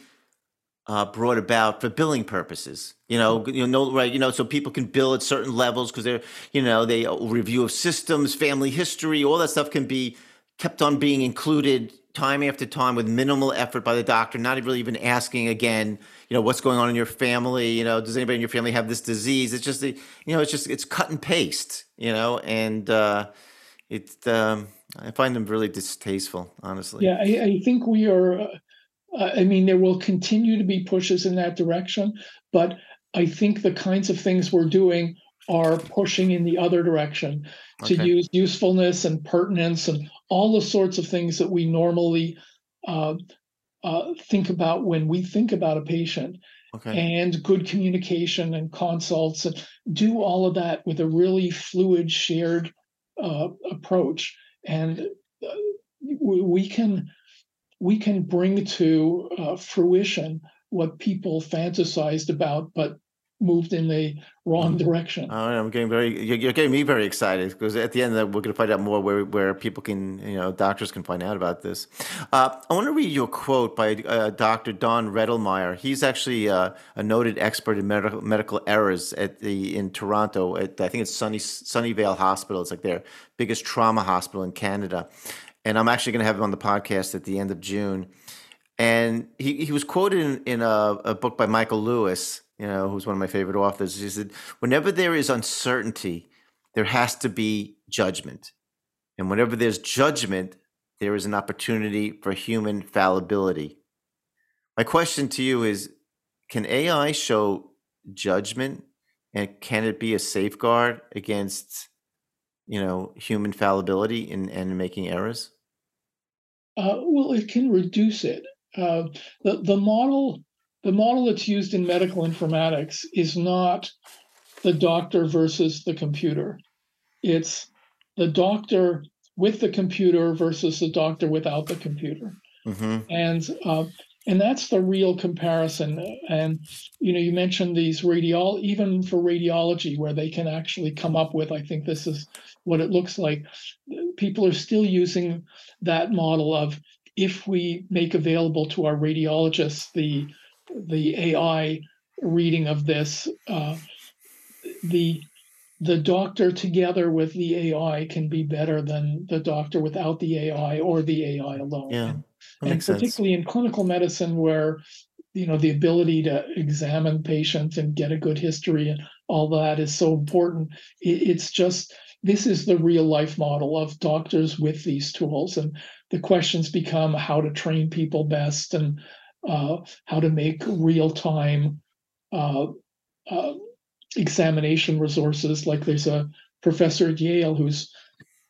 Speaker 1: uh, brought about for billing purposes. You know, you know, right? You know, so people can bill at certain levels because they're, you know, they uh, review of systems, family history, all that stuff can be kept on being included time after time with minimal effort by the doctor, not really even asking again, you know, what's going on in your family? You know, does anybody in your family have this disease? It's just, you know, it's just it's cut and paste. You know, and uh, it's um, I find them really distasteful, honestly.
Speaker 2: Yeah, I, I think we are. Uh, I mean, there will continue to be pushes in that direction, but I think the kinds of things we're doing are pushing in the other direction okay. to use usefulness and pertinence and all the sorts of things that we normally uh, uh, think about when we think about a patient. Okay. And good communication and consults and do all of that with a really fluid, shared uh, approach. And uh, we can we can bring to uh, fruition what people fantasized about but moved in the wrong mm-hmm. direction.
Speaker 1: I'm getting very, you're getting me very excited because at the end we're going to find out more where, where people can, you know, doctors can find out about this. Uh, I want to read you a quote by uh, Dr. Don Redelmeier. He's actually uh, a noted expert in medical, medical errors at the, in Toronto at, I think it's Sunny, Sunnyvale Hospital. It's like their biggest trauma hospital in Canada and I'm actually going to have him on the podcast at the end of June. And he, he was quoted in, in a, a book by Michael Lewis, you know, who's one of my favorite authors. He said, Whenever there is uncertainty, there has to be judgment. And whenever there's judgment, there is an opportunity for human fallibility. My question to you is Can AI show judgment? And can it be a safeguard against, you know, human fallibility in, and making errors?
Speaker 2: Uh, well, it can reduce it. Uh, the the model the model that's used in medical informatics is not the doctor versus the computer. It's the doctor with the computer versus the doctor without the computer. Mm-hmm. And uh, and that's the real comparison and you know you mentioned these radiol even for radiology where they can actually come up with i think this is what it looks like people are still using that model of if we make available to our radiologists the the ai reading of this uh, the the doctor together with the AI can be better than the doctor without the AI or the AI alone.
Speaker 1: Yeah,
Speaker 2: and, particularly sense. in clinical medicine, where you know the ability to examine patients and get a good history and all that is so important. It, it's just this is the real life model of doctors with these tools, and the questions become how to train people best and uh, how to make real time. Uh, uh, examination resources. Like there's a professor at Yale who's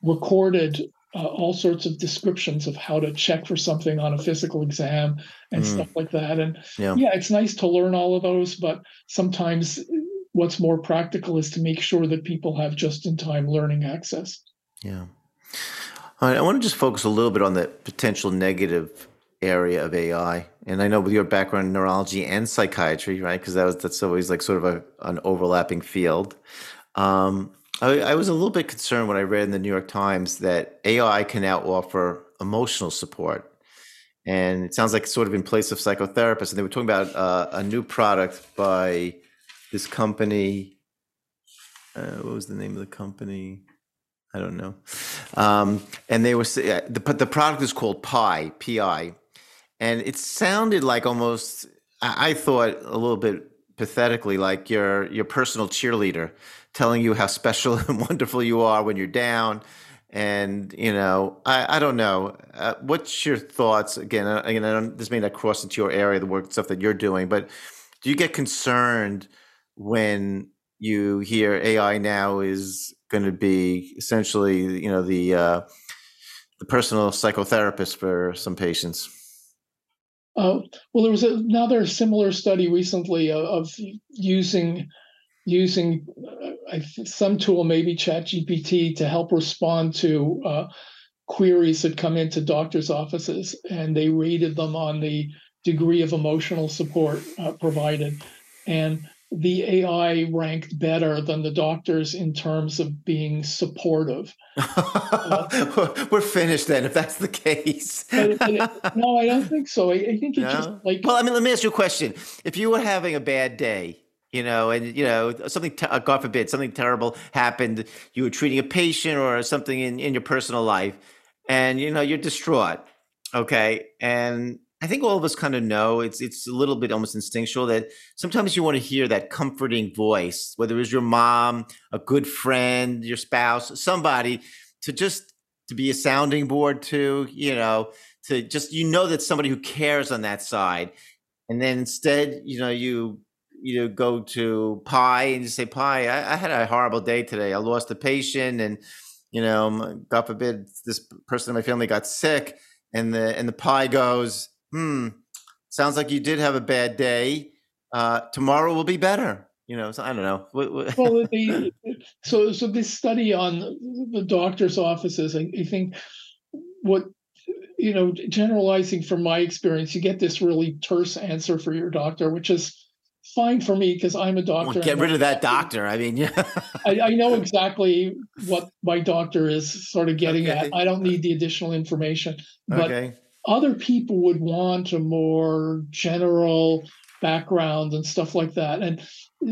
Speaker 2: recorded uh, all sorts of descriptions of how to check for something on a physical exam and mm. stuff like that. And yeah. yeah, it's nice to learn all of those, but sometimes what's more practical is to make sure that people have just in time learning access.
Speaker 1: Yeah. I want to just focus a little bit on the potential negative area of AI. And I know with your background in neurology and psychiatry, right? Because that was that's always like sort of a, an overlapping field. Um, I, I, was a little bit concerned when I read in the New York Times that AI can now offer emotional support. And it sounds like sort of in place of psychotherapists. And they were talking about uh, a new product by this company. Uh, what was the name of the company? I don't know. Um, and they were the the product is called Pi, Pi, and it sounded like almost I thought a little bit pathetically like your your personal cheerleader telling you how special and wonderful you are when you're down and you know i, I don't know uh, what's your thoughts again uh, again I don't, this may not cross into your area the work stuff that you're doing but do you get concerned when you hear ai now is going to be essentially you know the uh, the personal psychotherapist for some patients
Speaker 2: uh, well, there was another similar study recently of, of using using uh, some tool, maybe ChatGPT, to help respond to uh, queries that come into doctors' offices, and they rated them on the degree of emotional support uh, provided. And the AI ranked better than the doctors in terms of being supportive.
Speaker 1: uh, We're finished then, if that's the case.
Speaker 2: but, but it, no, I don't think so. I, I think it no? just like.
Speaker 1: Well, I mean, let me ask you a question. If you were having a bad day, you know, and you know something, te- God forbid, something terrible happened. You were treating a patient or something in in your personal life, and you know you're distraught. Okay, and I think all of us kind of know it's it's a little bit almost instinctual that sometimes you want to hear that comforting voice, whether it's your mom, a good friend, your spouse, somebody to just to be a sounding board to, you know, to just you know that somebody who cares on that side. And then instead, you know, you you know go to Pi and you say, Pi, I, I had a horrible day today. I lost a patient and you know, God forbid this person in my family got sick. And the and the Pi goes, hmm, sounds like you did have a bad day. Uh, tomorrow will be better. You know, so I don't know.
Speaker 2: well, the, so so this study on the doctor's offices, I, I think what you know, generalizing from my experience, you get this really terse answer for your doctor, which is fine for me because I'm a doctor.
Speaker 1: Well, get rid of that doctor. I mean, yeah.
Speaker 2: I, I, know exactly what my doctor is sort of getting okay. at. I don't need the additional information. But okay other people would want a more general background and stuff like that. And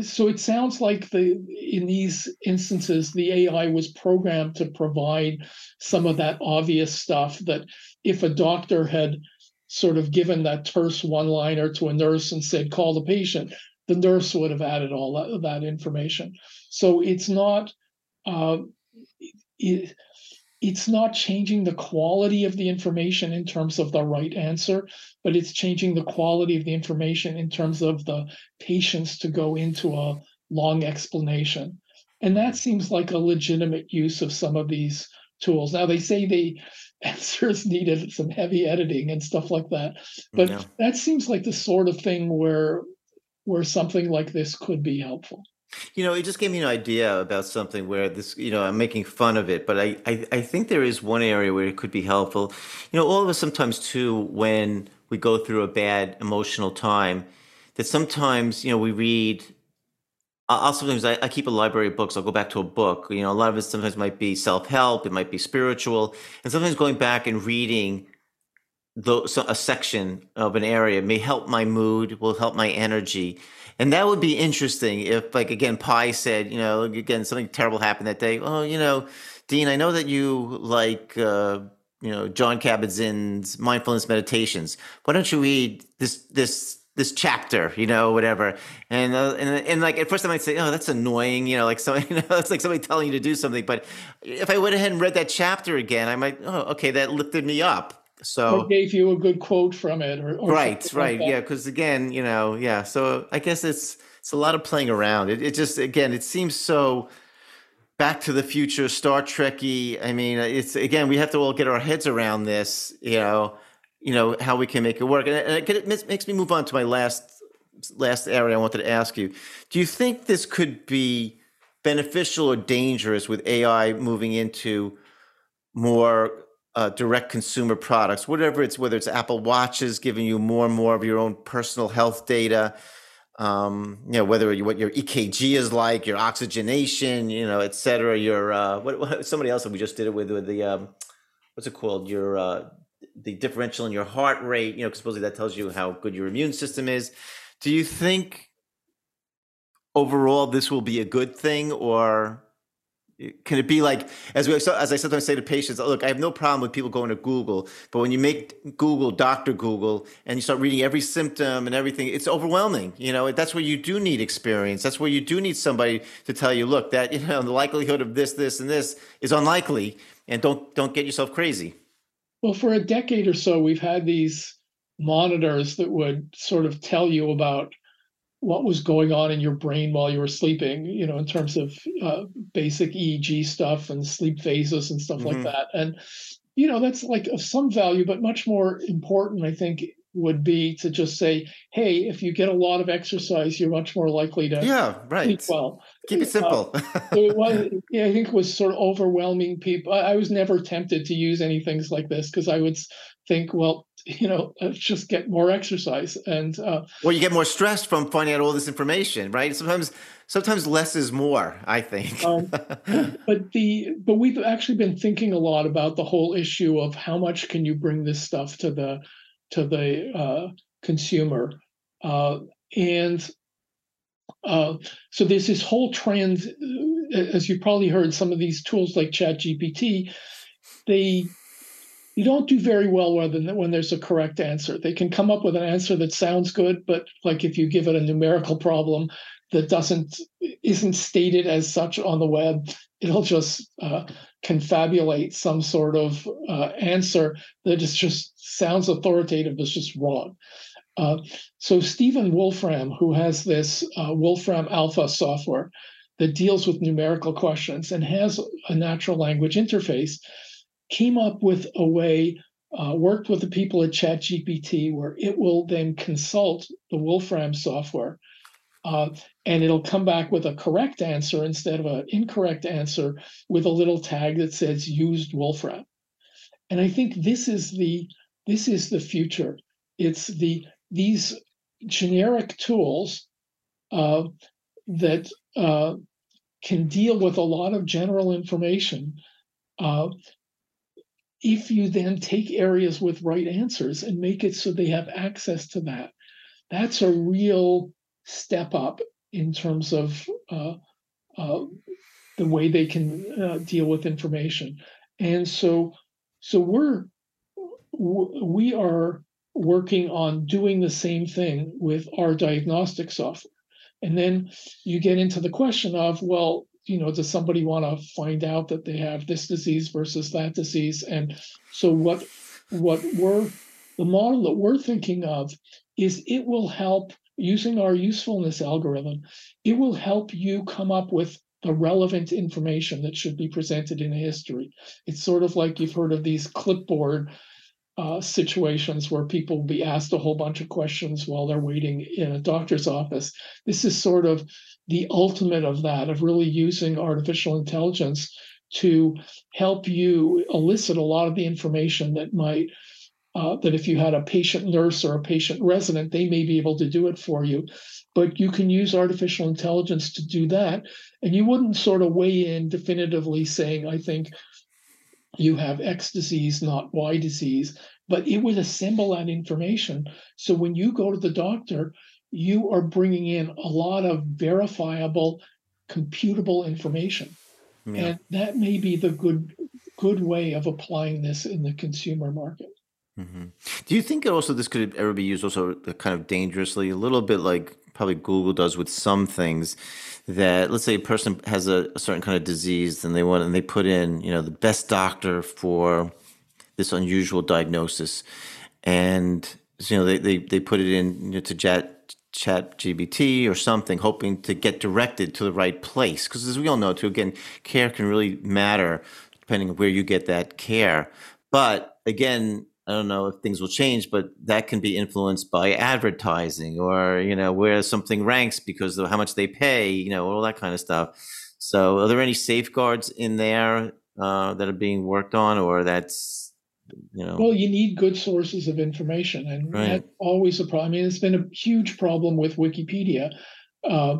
Speaker 2: so it sounds like the in these instances the AI was programmed to provide some of that obvious stuff that if a doctor had sort of given that terse one-liner to a nurse and said call the patient, the nurse would have added all that, that information. So it's not uh, it, it's not changing the quality of the information in terms of the right answer, but it's changing the quality of the information in terms of the patience to go into a long explanation. And that mm-hmm. seems like a legitimate use of some of these tools. Now, they say the answers needed some heavy editing and stuff like that, but yeah. that seems like the sort of thing where where something like this could be helpful.
Speaker 1: You know, it just gave me an idea about something where this, you know, I'm making fun of it, but I, I, I think there is one area where it could be helpful. You know, all of us sometimes too, when we go through a bad emotional time, that sometimes you know we read. I'll sometimes I, I keep a library of books. I'll go back to a book. You know, a lot of it sometimes might be self help. It might be spiritual, and sometimes going back and reading the, so a section of an area may help my mood, will help my energy. And that would be interesting if, like, again, Pi said, you know, again, something terrible happened that day. Oh, you know, Dean, I know that you like, uh, you know, Jon Kabat-Zinn's mindfulness meditations. Why don't you read this, this, this chapter, you know, whatever. And, uh, and, and like, at first I might say, oh, that's annoying, you know, like somebody, you know, it's like somebody telling you to do something. But if I went ahead and read that chapter again, I might, oh, okay, that lifted me up so
Speaker 2: or gave you a good quote from it, or, or
Speaker 1: right, right, like yeah. Because again, you know, yeah. So I guess it's it's a lot of playing around. It, it just again, it seems so Back to the Future, Star Trekky. I mean, it's again, we have to all get our heads around this. You know, you know how we can make it work, and it, it makes me move on to my last last area I wanted to ask you. Do you think this could be beneficial or dangerous with AI moving into more uh, direct consumer products, whatever it's whether it's Apple Watches giving you more and more of your own personal health data, um, you know whether you, what your EKG is like, your oxygenation, you know, et cetera. Your uh, what, what somebody else that we just did it with with the um, what's it called? Your uh, the differential in your heart rate, you know, because supposedly that tells you how good your immune system is. Do you think overall this will be a good thing, or can it be like as we as I sometimes say to patients, look, I have no problem with people going to Google, but when you make Google Doctor Google and you start reading every symptom and everything, it's overwhelming. You know, that's where you do need experience. That's where you do need somebody to tell you, look, that you know the likelihood of this, this, and this is unlikely, and don't don't get yourself crazy.
Speaker 2: Well, for a decade or so, we've had these monitors that would sort of tell you about what was going on in your brain while you were sleeping, you know, in terms of uh, basic EEG stuff and sleep phases and stuff mm-hmm. like that. And, you know, that's like of some value, but much more important, I think, would be to just say, hey, if you get a lot of exercise, you're much more likely to
Speaker 1: yeah, right. sleep
Speaker 2: well.
Speaker 1: Keep it simple.
Speaker 2: Uh, it was, yeah, I think it was sort of overwhelming people. I, I was never tempted to use any things like this because I would think, well, you know, just get more exercise and. Uh,
Speaker 1: well, you get more stressed from finding out all this information, right? Sometimes, sometimes less is more. I think. um,
Speaker 2: but the but we've actually been thinking a lot about the whole issue of how much can you bring this stuff to the to the uh, consumer, uh, and uh, so there's this whole trend, uh, as you probably heard, some of these tools like ChatGPT, they you don't do very well when, when there's a correct answer. They can come up with an answer that sounds good, but like if you give it a numerical problem that doesn't isn't stated as such on the web, it'll just uh, confabulate some sort of uh, answer that is just sounds authoritative, but just wrong. Uh, so Stephen Wolfram, who has this uh, Wolfram Alpha software that deals with numerical questions and has a natural language interface, came up with a way, uh, worked with the people at ChatGPT, where it will then consult the Wolfram software. Uh, and it'll come back with a correct answer instead of an incorrect answer with a little tag that says used Wolfram. And I think this is the this is the future. It's the these generic tools uh, that uh, can deal with a lot of general information uh, if you then take areas with right answers and make it so they have access to that, that's a real step up in terms of uh, uh, the way they can uh, deal with information. And so, so we're we are working on doing the same thing with our diagnostic software. And then you get into the question of, well, you know, does somebody want to find out that they have this disease versus that disease? And so what what we're the model that we're thinking of is it will help using our usefulness algorithm, it will help you come up with the relevant information that should be presented in a history. It's sort of like you've heard of these clipboard uh, situations where people will be asked a whole bunch of questions while they're waiting in a doctor's office. This is sort of the ultimate of that, of really using artificial intelligence to help you elicit a lot of the information that might uh, that if you had a patient nurse or a patient resident, they may be able to do it for you. But you can use artificial intelligence to do that. And you wouldn't sort of weigh in definitively saying, I think you have X disease, not Y disease, but it would assemble that information. So when you go to the doctor, you are bringing in a lot of verifiable, computable information. Yeah. And that may be the good good way of applying this in the consumer market.
Speaker 1: Mm-hmm. Do you think also this could ever be used also kind of dangerously, a little bit like probably Google does with some things? That let's say a person has a, a certain kind of disease and they want and they put in you know the best doctor for this unusual diagnosis, and you know they they, they put it in you know, to chat chat GPT or something, hoping to get directed to the right place. Because as we all know, too, again, care can really matter depending on where you get that care. But again, I don't know if things will change, but that can be influenced by advertising or, you know, where something ranks because of how much they pay, you know, all that kind of stuff. So are there any safeguards in there uh, that are being worked on or that's, you know?
Speaker 2: Well, you need good sources of information and right. that's always a problem. I mean, it's been a huge problem with Wikipedia. Uh,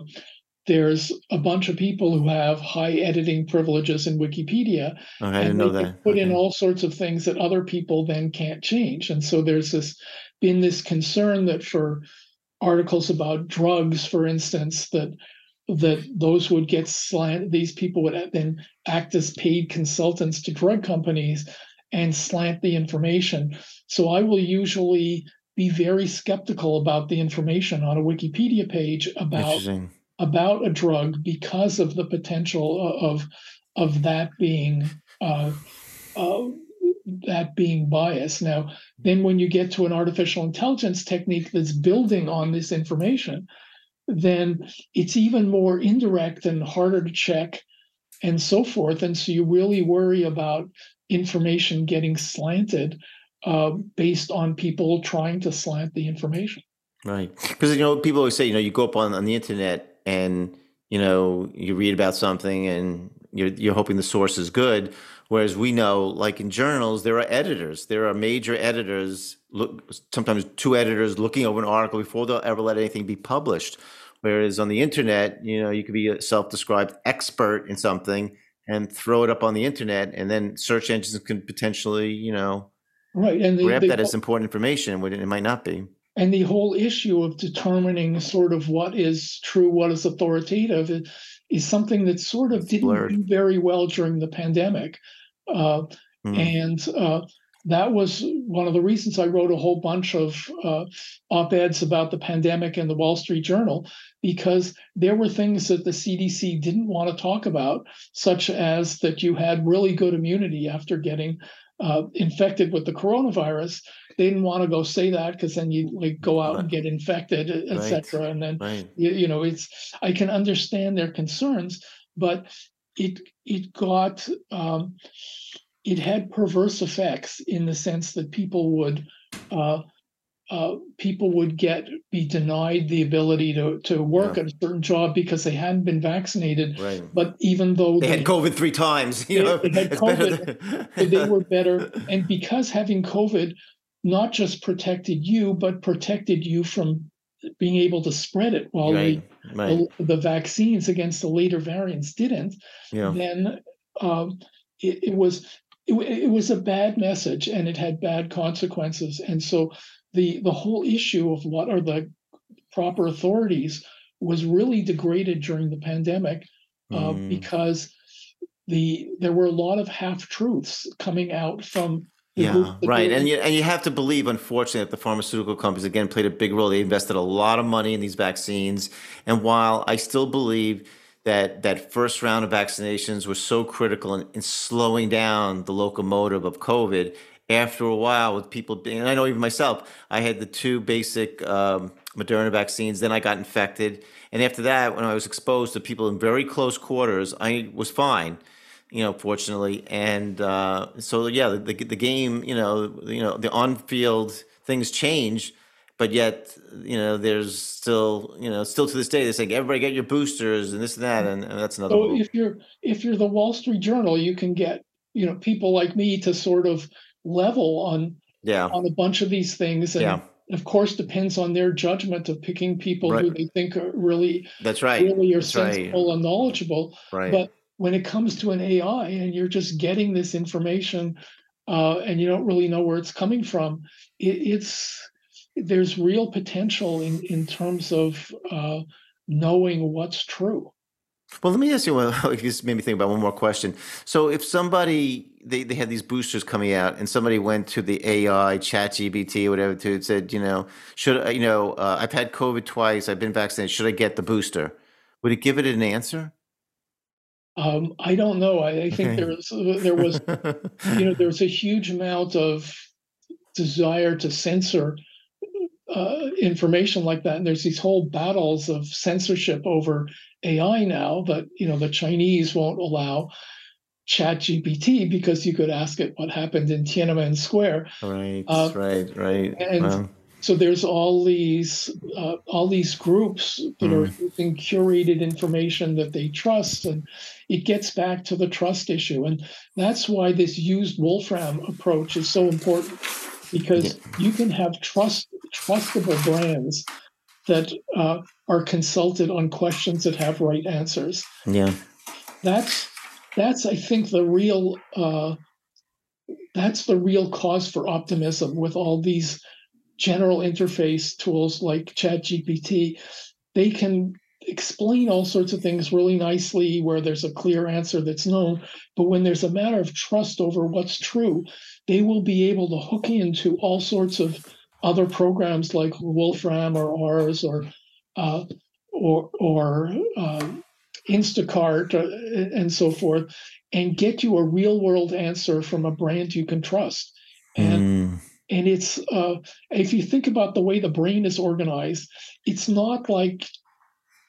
Speaker 2: there's a bunch of people who have high editing privileges in Wikipedia.
Speaker 1: Oh, I didn't know that.
Speaker 2: Put okay. in all sorts of things that other people then can't change. And so there's this been this concern that for articles about drugs, for instance, that that those would get slant these people would then act as paid consultants to drug companies and slant the information. So I will usually be very skeptical about the information on a Wikipedia page about about a drug because of the potential of of that being uh, uh, that being biased. Now, then when you get to an artificial intelligence technique that's building on this information, then it's even more indirect and harder to check and so forth. And so you really worry about information getting slanted uh, based on people trying to slant the information.
Speaker 1: Right. Because, you know, people always say, you know, you go up on, on the internet and you know you read about something and you're you're hoping the source is good. Whereas we know like in journals there are editors. There are major editors look sometimes two editors looking over an article before they'll ever let anything be published. Whereas on the internet you know you could be a self-described expert in something and throw it up on the internet and then search engines can potentially you know
Speaker 2: right and
Speaker 1: they, grab they, that as important information when it might not be
Speaker 2: and the whole issue of determining sort of what is true, what is authoritative, is, something that sort of didn't blurred. do very well during the pandemic. Uh, mm. And uh, that was one of the reasons I wrote a whole bunch of uh, op eds about the pandemic in the Wall Street Journal, because there were things that the CDC didn't want to talk about, such as that you had really good immunity after getting uh, infected with the coronavirus they didn't want to go say that because then you like go out and get infected, etc. Right. And then right. you, you know it's I can understand their concerns, but it it got um, it had perverse effects in the sense that people would uh, uh, people would get be denied the ability to to work yeah. at a certain job because they hadn't been vaccinated.
Speaker 1: Right.
Speaker 2: But even though
Speaker 1: they, they had COVID three times, you they, know,
Speaker 2: they had COVID, than... they were better. And because having COVID not just protected you, but protected you from being able to spread it while right, the, right. the, the, vaccines against the later variants didn't, yeah. then um, it, it, was it, it, was a bad message and it had bad consequences. And so the the whole issue of what are the proper authorities was really degraded during the pandemic uh, mm. because the there were a lot of half truths coming out from
Speaker 1: yeah, right. And you, and you have to believe, unfortunately, that the pharmaceutical companies, again, played a big role. They invested a lot of money in these vaccines. And while I still believe that that first round of vaccinations was so critical in, in slowing down the locomotive of COVID, after a while, with people being, and I know even myself, I had the two basic um, Moderna vaccines, then I got infected. And after that, when I was exposed to people in very close quarters, I was fine you know, fortunately. And uh, so, yeah, the, the game, you know, you know, the on-field things change, but yet, you know, there's still, you know, still to this day, they're saying everybody get your boosters and this and that, and, and that's another.
Speaker 2: So if you're if you're the Wall Street Journal, you can get you know people like me to sort of level on
Speaker 1: yeah.
Speaker 2: on a bunch of these things. And
Speaker 1: Yeah.
Speaker 2: of course, depends on their judgment of picking people who they think are really,
Speaker 1: That's right.
Speaker 2: really are
Speaker 1: That's right.
Speaker 2: sensible and knowledgeable.
Speaker 1: Right.
Speaker 2: But when it comes to an AI and you're just getting this information uh, and you don't really know where it's coming from, it, it's there's real potential in in terms of uh, knowing what's true.
Speaker 1: Well, let me ask you. Well, just made me think about one more question. So, if somebody they, they had these boosters coming out, and somebody went to the AI, Chat GPT, or whatever, to and said, you know, should I- you know, uh, I've had COVID twice, I've been vaccinated, should I get the booster? Would it give it an answer?
Speaker 2: Um, I don't know. I, I think
Speaker 1: Okay.
Speaker 2: there was there was you know there's a huge amount of desire to censor uh, information like that. And there's these whole battles of censorship over ai now that you know the chinese won't allow chat gpt because you could ask it what happened in tiananmen square.
Speaker 1: Right,
Speaker 2: Uh,
Speaker 1: right, right.
Speaker 2: and
Speaker 1: Wow.
Speaker 2: so there's all these uh, all these groups that are using curated information that they trust and it gets back to the trust issue. And that's why this used wolfram approach is so important because you can have trust trustable brands that uh, are consulted on questions that have right answers.
Speaker 1: Yeah,
Speaker 2: that's that's i think the real uh, that's the real cause for optimism with all these general interface tools like ChatGPT. They can explain all sorts of things really nicely where there's a clear answer that's known. But when there's a matter of trust over what's true, they will be able to hook into all sorts of other programs like Wolfram or ours or uh, or or um, Instacart uh, and so forth, and get you a real world answer from a brand you can trust. And
Speaker 1: Mm,
Speaker 2: and it's uh, if you think about the way the brain is organized, it's not like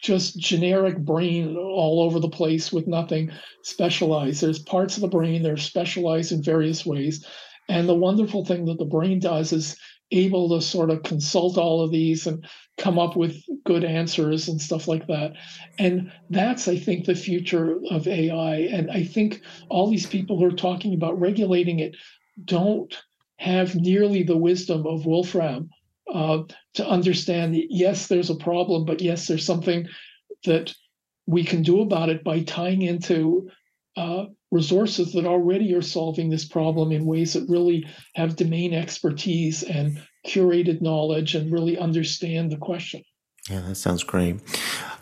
Speaker 2: just generic brain all over the place with nothing specialized. There's parts of the brain that are specialized in various ways. And the wonderful thing that the brain does is able to sort of consult all of these and come up with good answers and stuff like that. And that's, I think, the future of AI. And I think all these people who are talking about regulating it don't have nearly the wisdom of Wolfram uh, to understand yes, there's a problem, but yes, there's something that we can do about it by tying into uh, resources that already are solving this problem in ways that really have domain expertise and curated knowledge and really understand the question.
Speaker 1: yeah, that sounds great.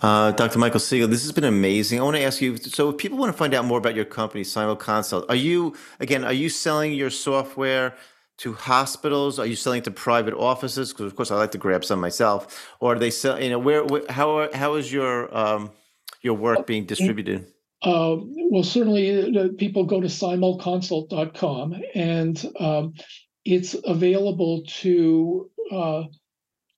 Speaker 1: Uh, Dr. Michael Segal, this has been amazing. I want to ask you so, if people want to find out more about your company, Simulconsult, are you, again, are you selling your software to hospitals? Are you selling to private offices? Because, of course, I like to grab some myself. Or are they sell, you know, where, where how, are, how is your, um, your work being distributed?
Speaker 2: Uh, well, certainly uh, people go to simulconsult.com and um, it's available to uh,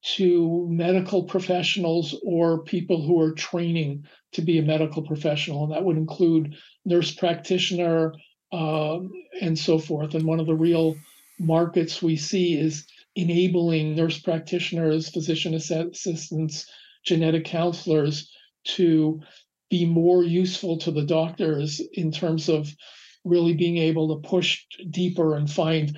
Speaker 2: to medical professionals or people who are training to be a medical professional, and that would include nurse practitioner um, and so forth. And one of the real markets we see is enabling nurse practitioners, physician assistants, genetic counselors to be more useful to the doctors in terms of really being able to push deeper and find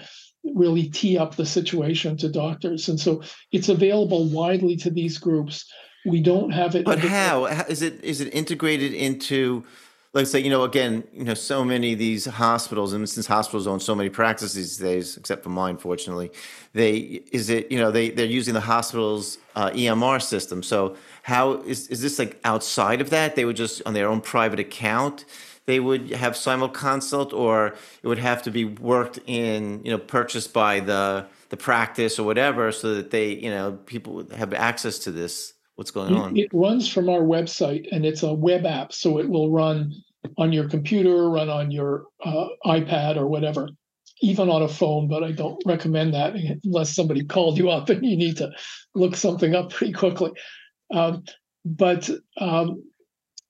Speaker 2: really tee up the situation to doctors and so it's available widely to these groups we don't have it
Speaker 1: But how? How- is it is it integrated into let's say you know again you know so many of these hospitals and since hospitals own so many practices these days except for mine fortunately they is it you know they they're using the hospital's uh, EMR system. So how is is this like outside of that? They would just on their own private account they would have Simulconsult or it would have to be worked in you know purchased by the the practice or whatever so that they you know people would have access to this what's going on
Speaker 2: It, runs from our website and it's a web app, so it will run on your computer, run on your uh, iPad or whatever, even on a phone. But I don't recommend that unless somebody called you up and you need to look something up pretty quickly. Um, but um,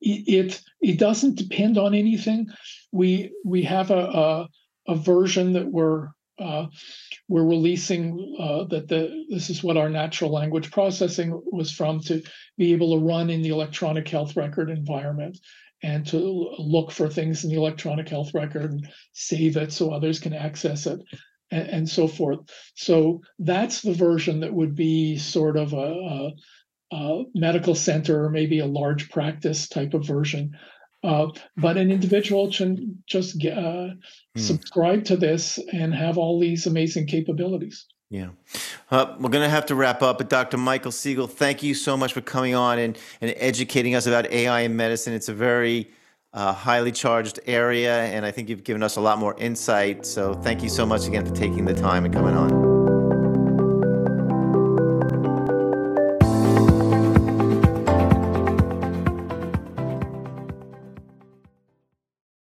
Speaker 2: it, it it doesn't depend on anything. We we have a a, a version that we're uh, we're releasing uh, that the this is what our natural language processing was from to be able to run in the electronic health record environment and to look for things in the electronic health record and save it so others can access it. and, and so forth. So that's the version that would be sort of a, a, a medical center or maybe a large practice type of version. Uh, but an individual can just get, uh,
Speaker 1: Hmm.
Speaker 2: subscribe to this and have all these amazing capabilities.
Speaker 1: Yeah. Uh, we're going to have to wrap up, but Dr. Michael Segal, thank you so much for coming on and, and educating us about AI in medicine. It's a very uh, highly charged area, and I think you've given us a lot more insight. So thank you so much again for taking the time and coming on.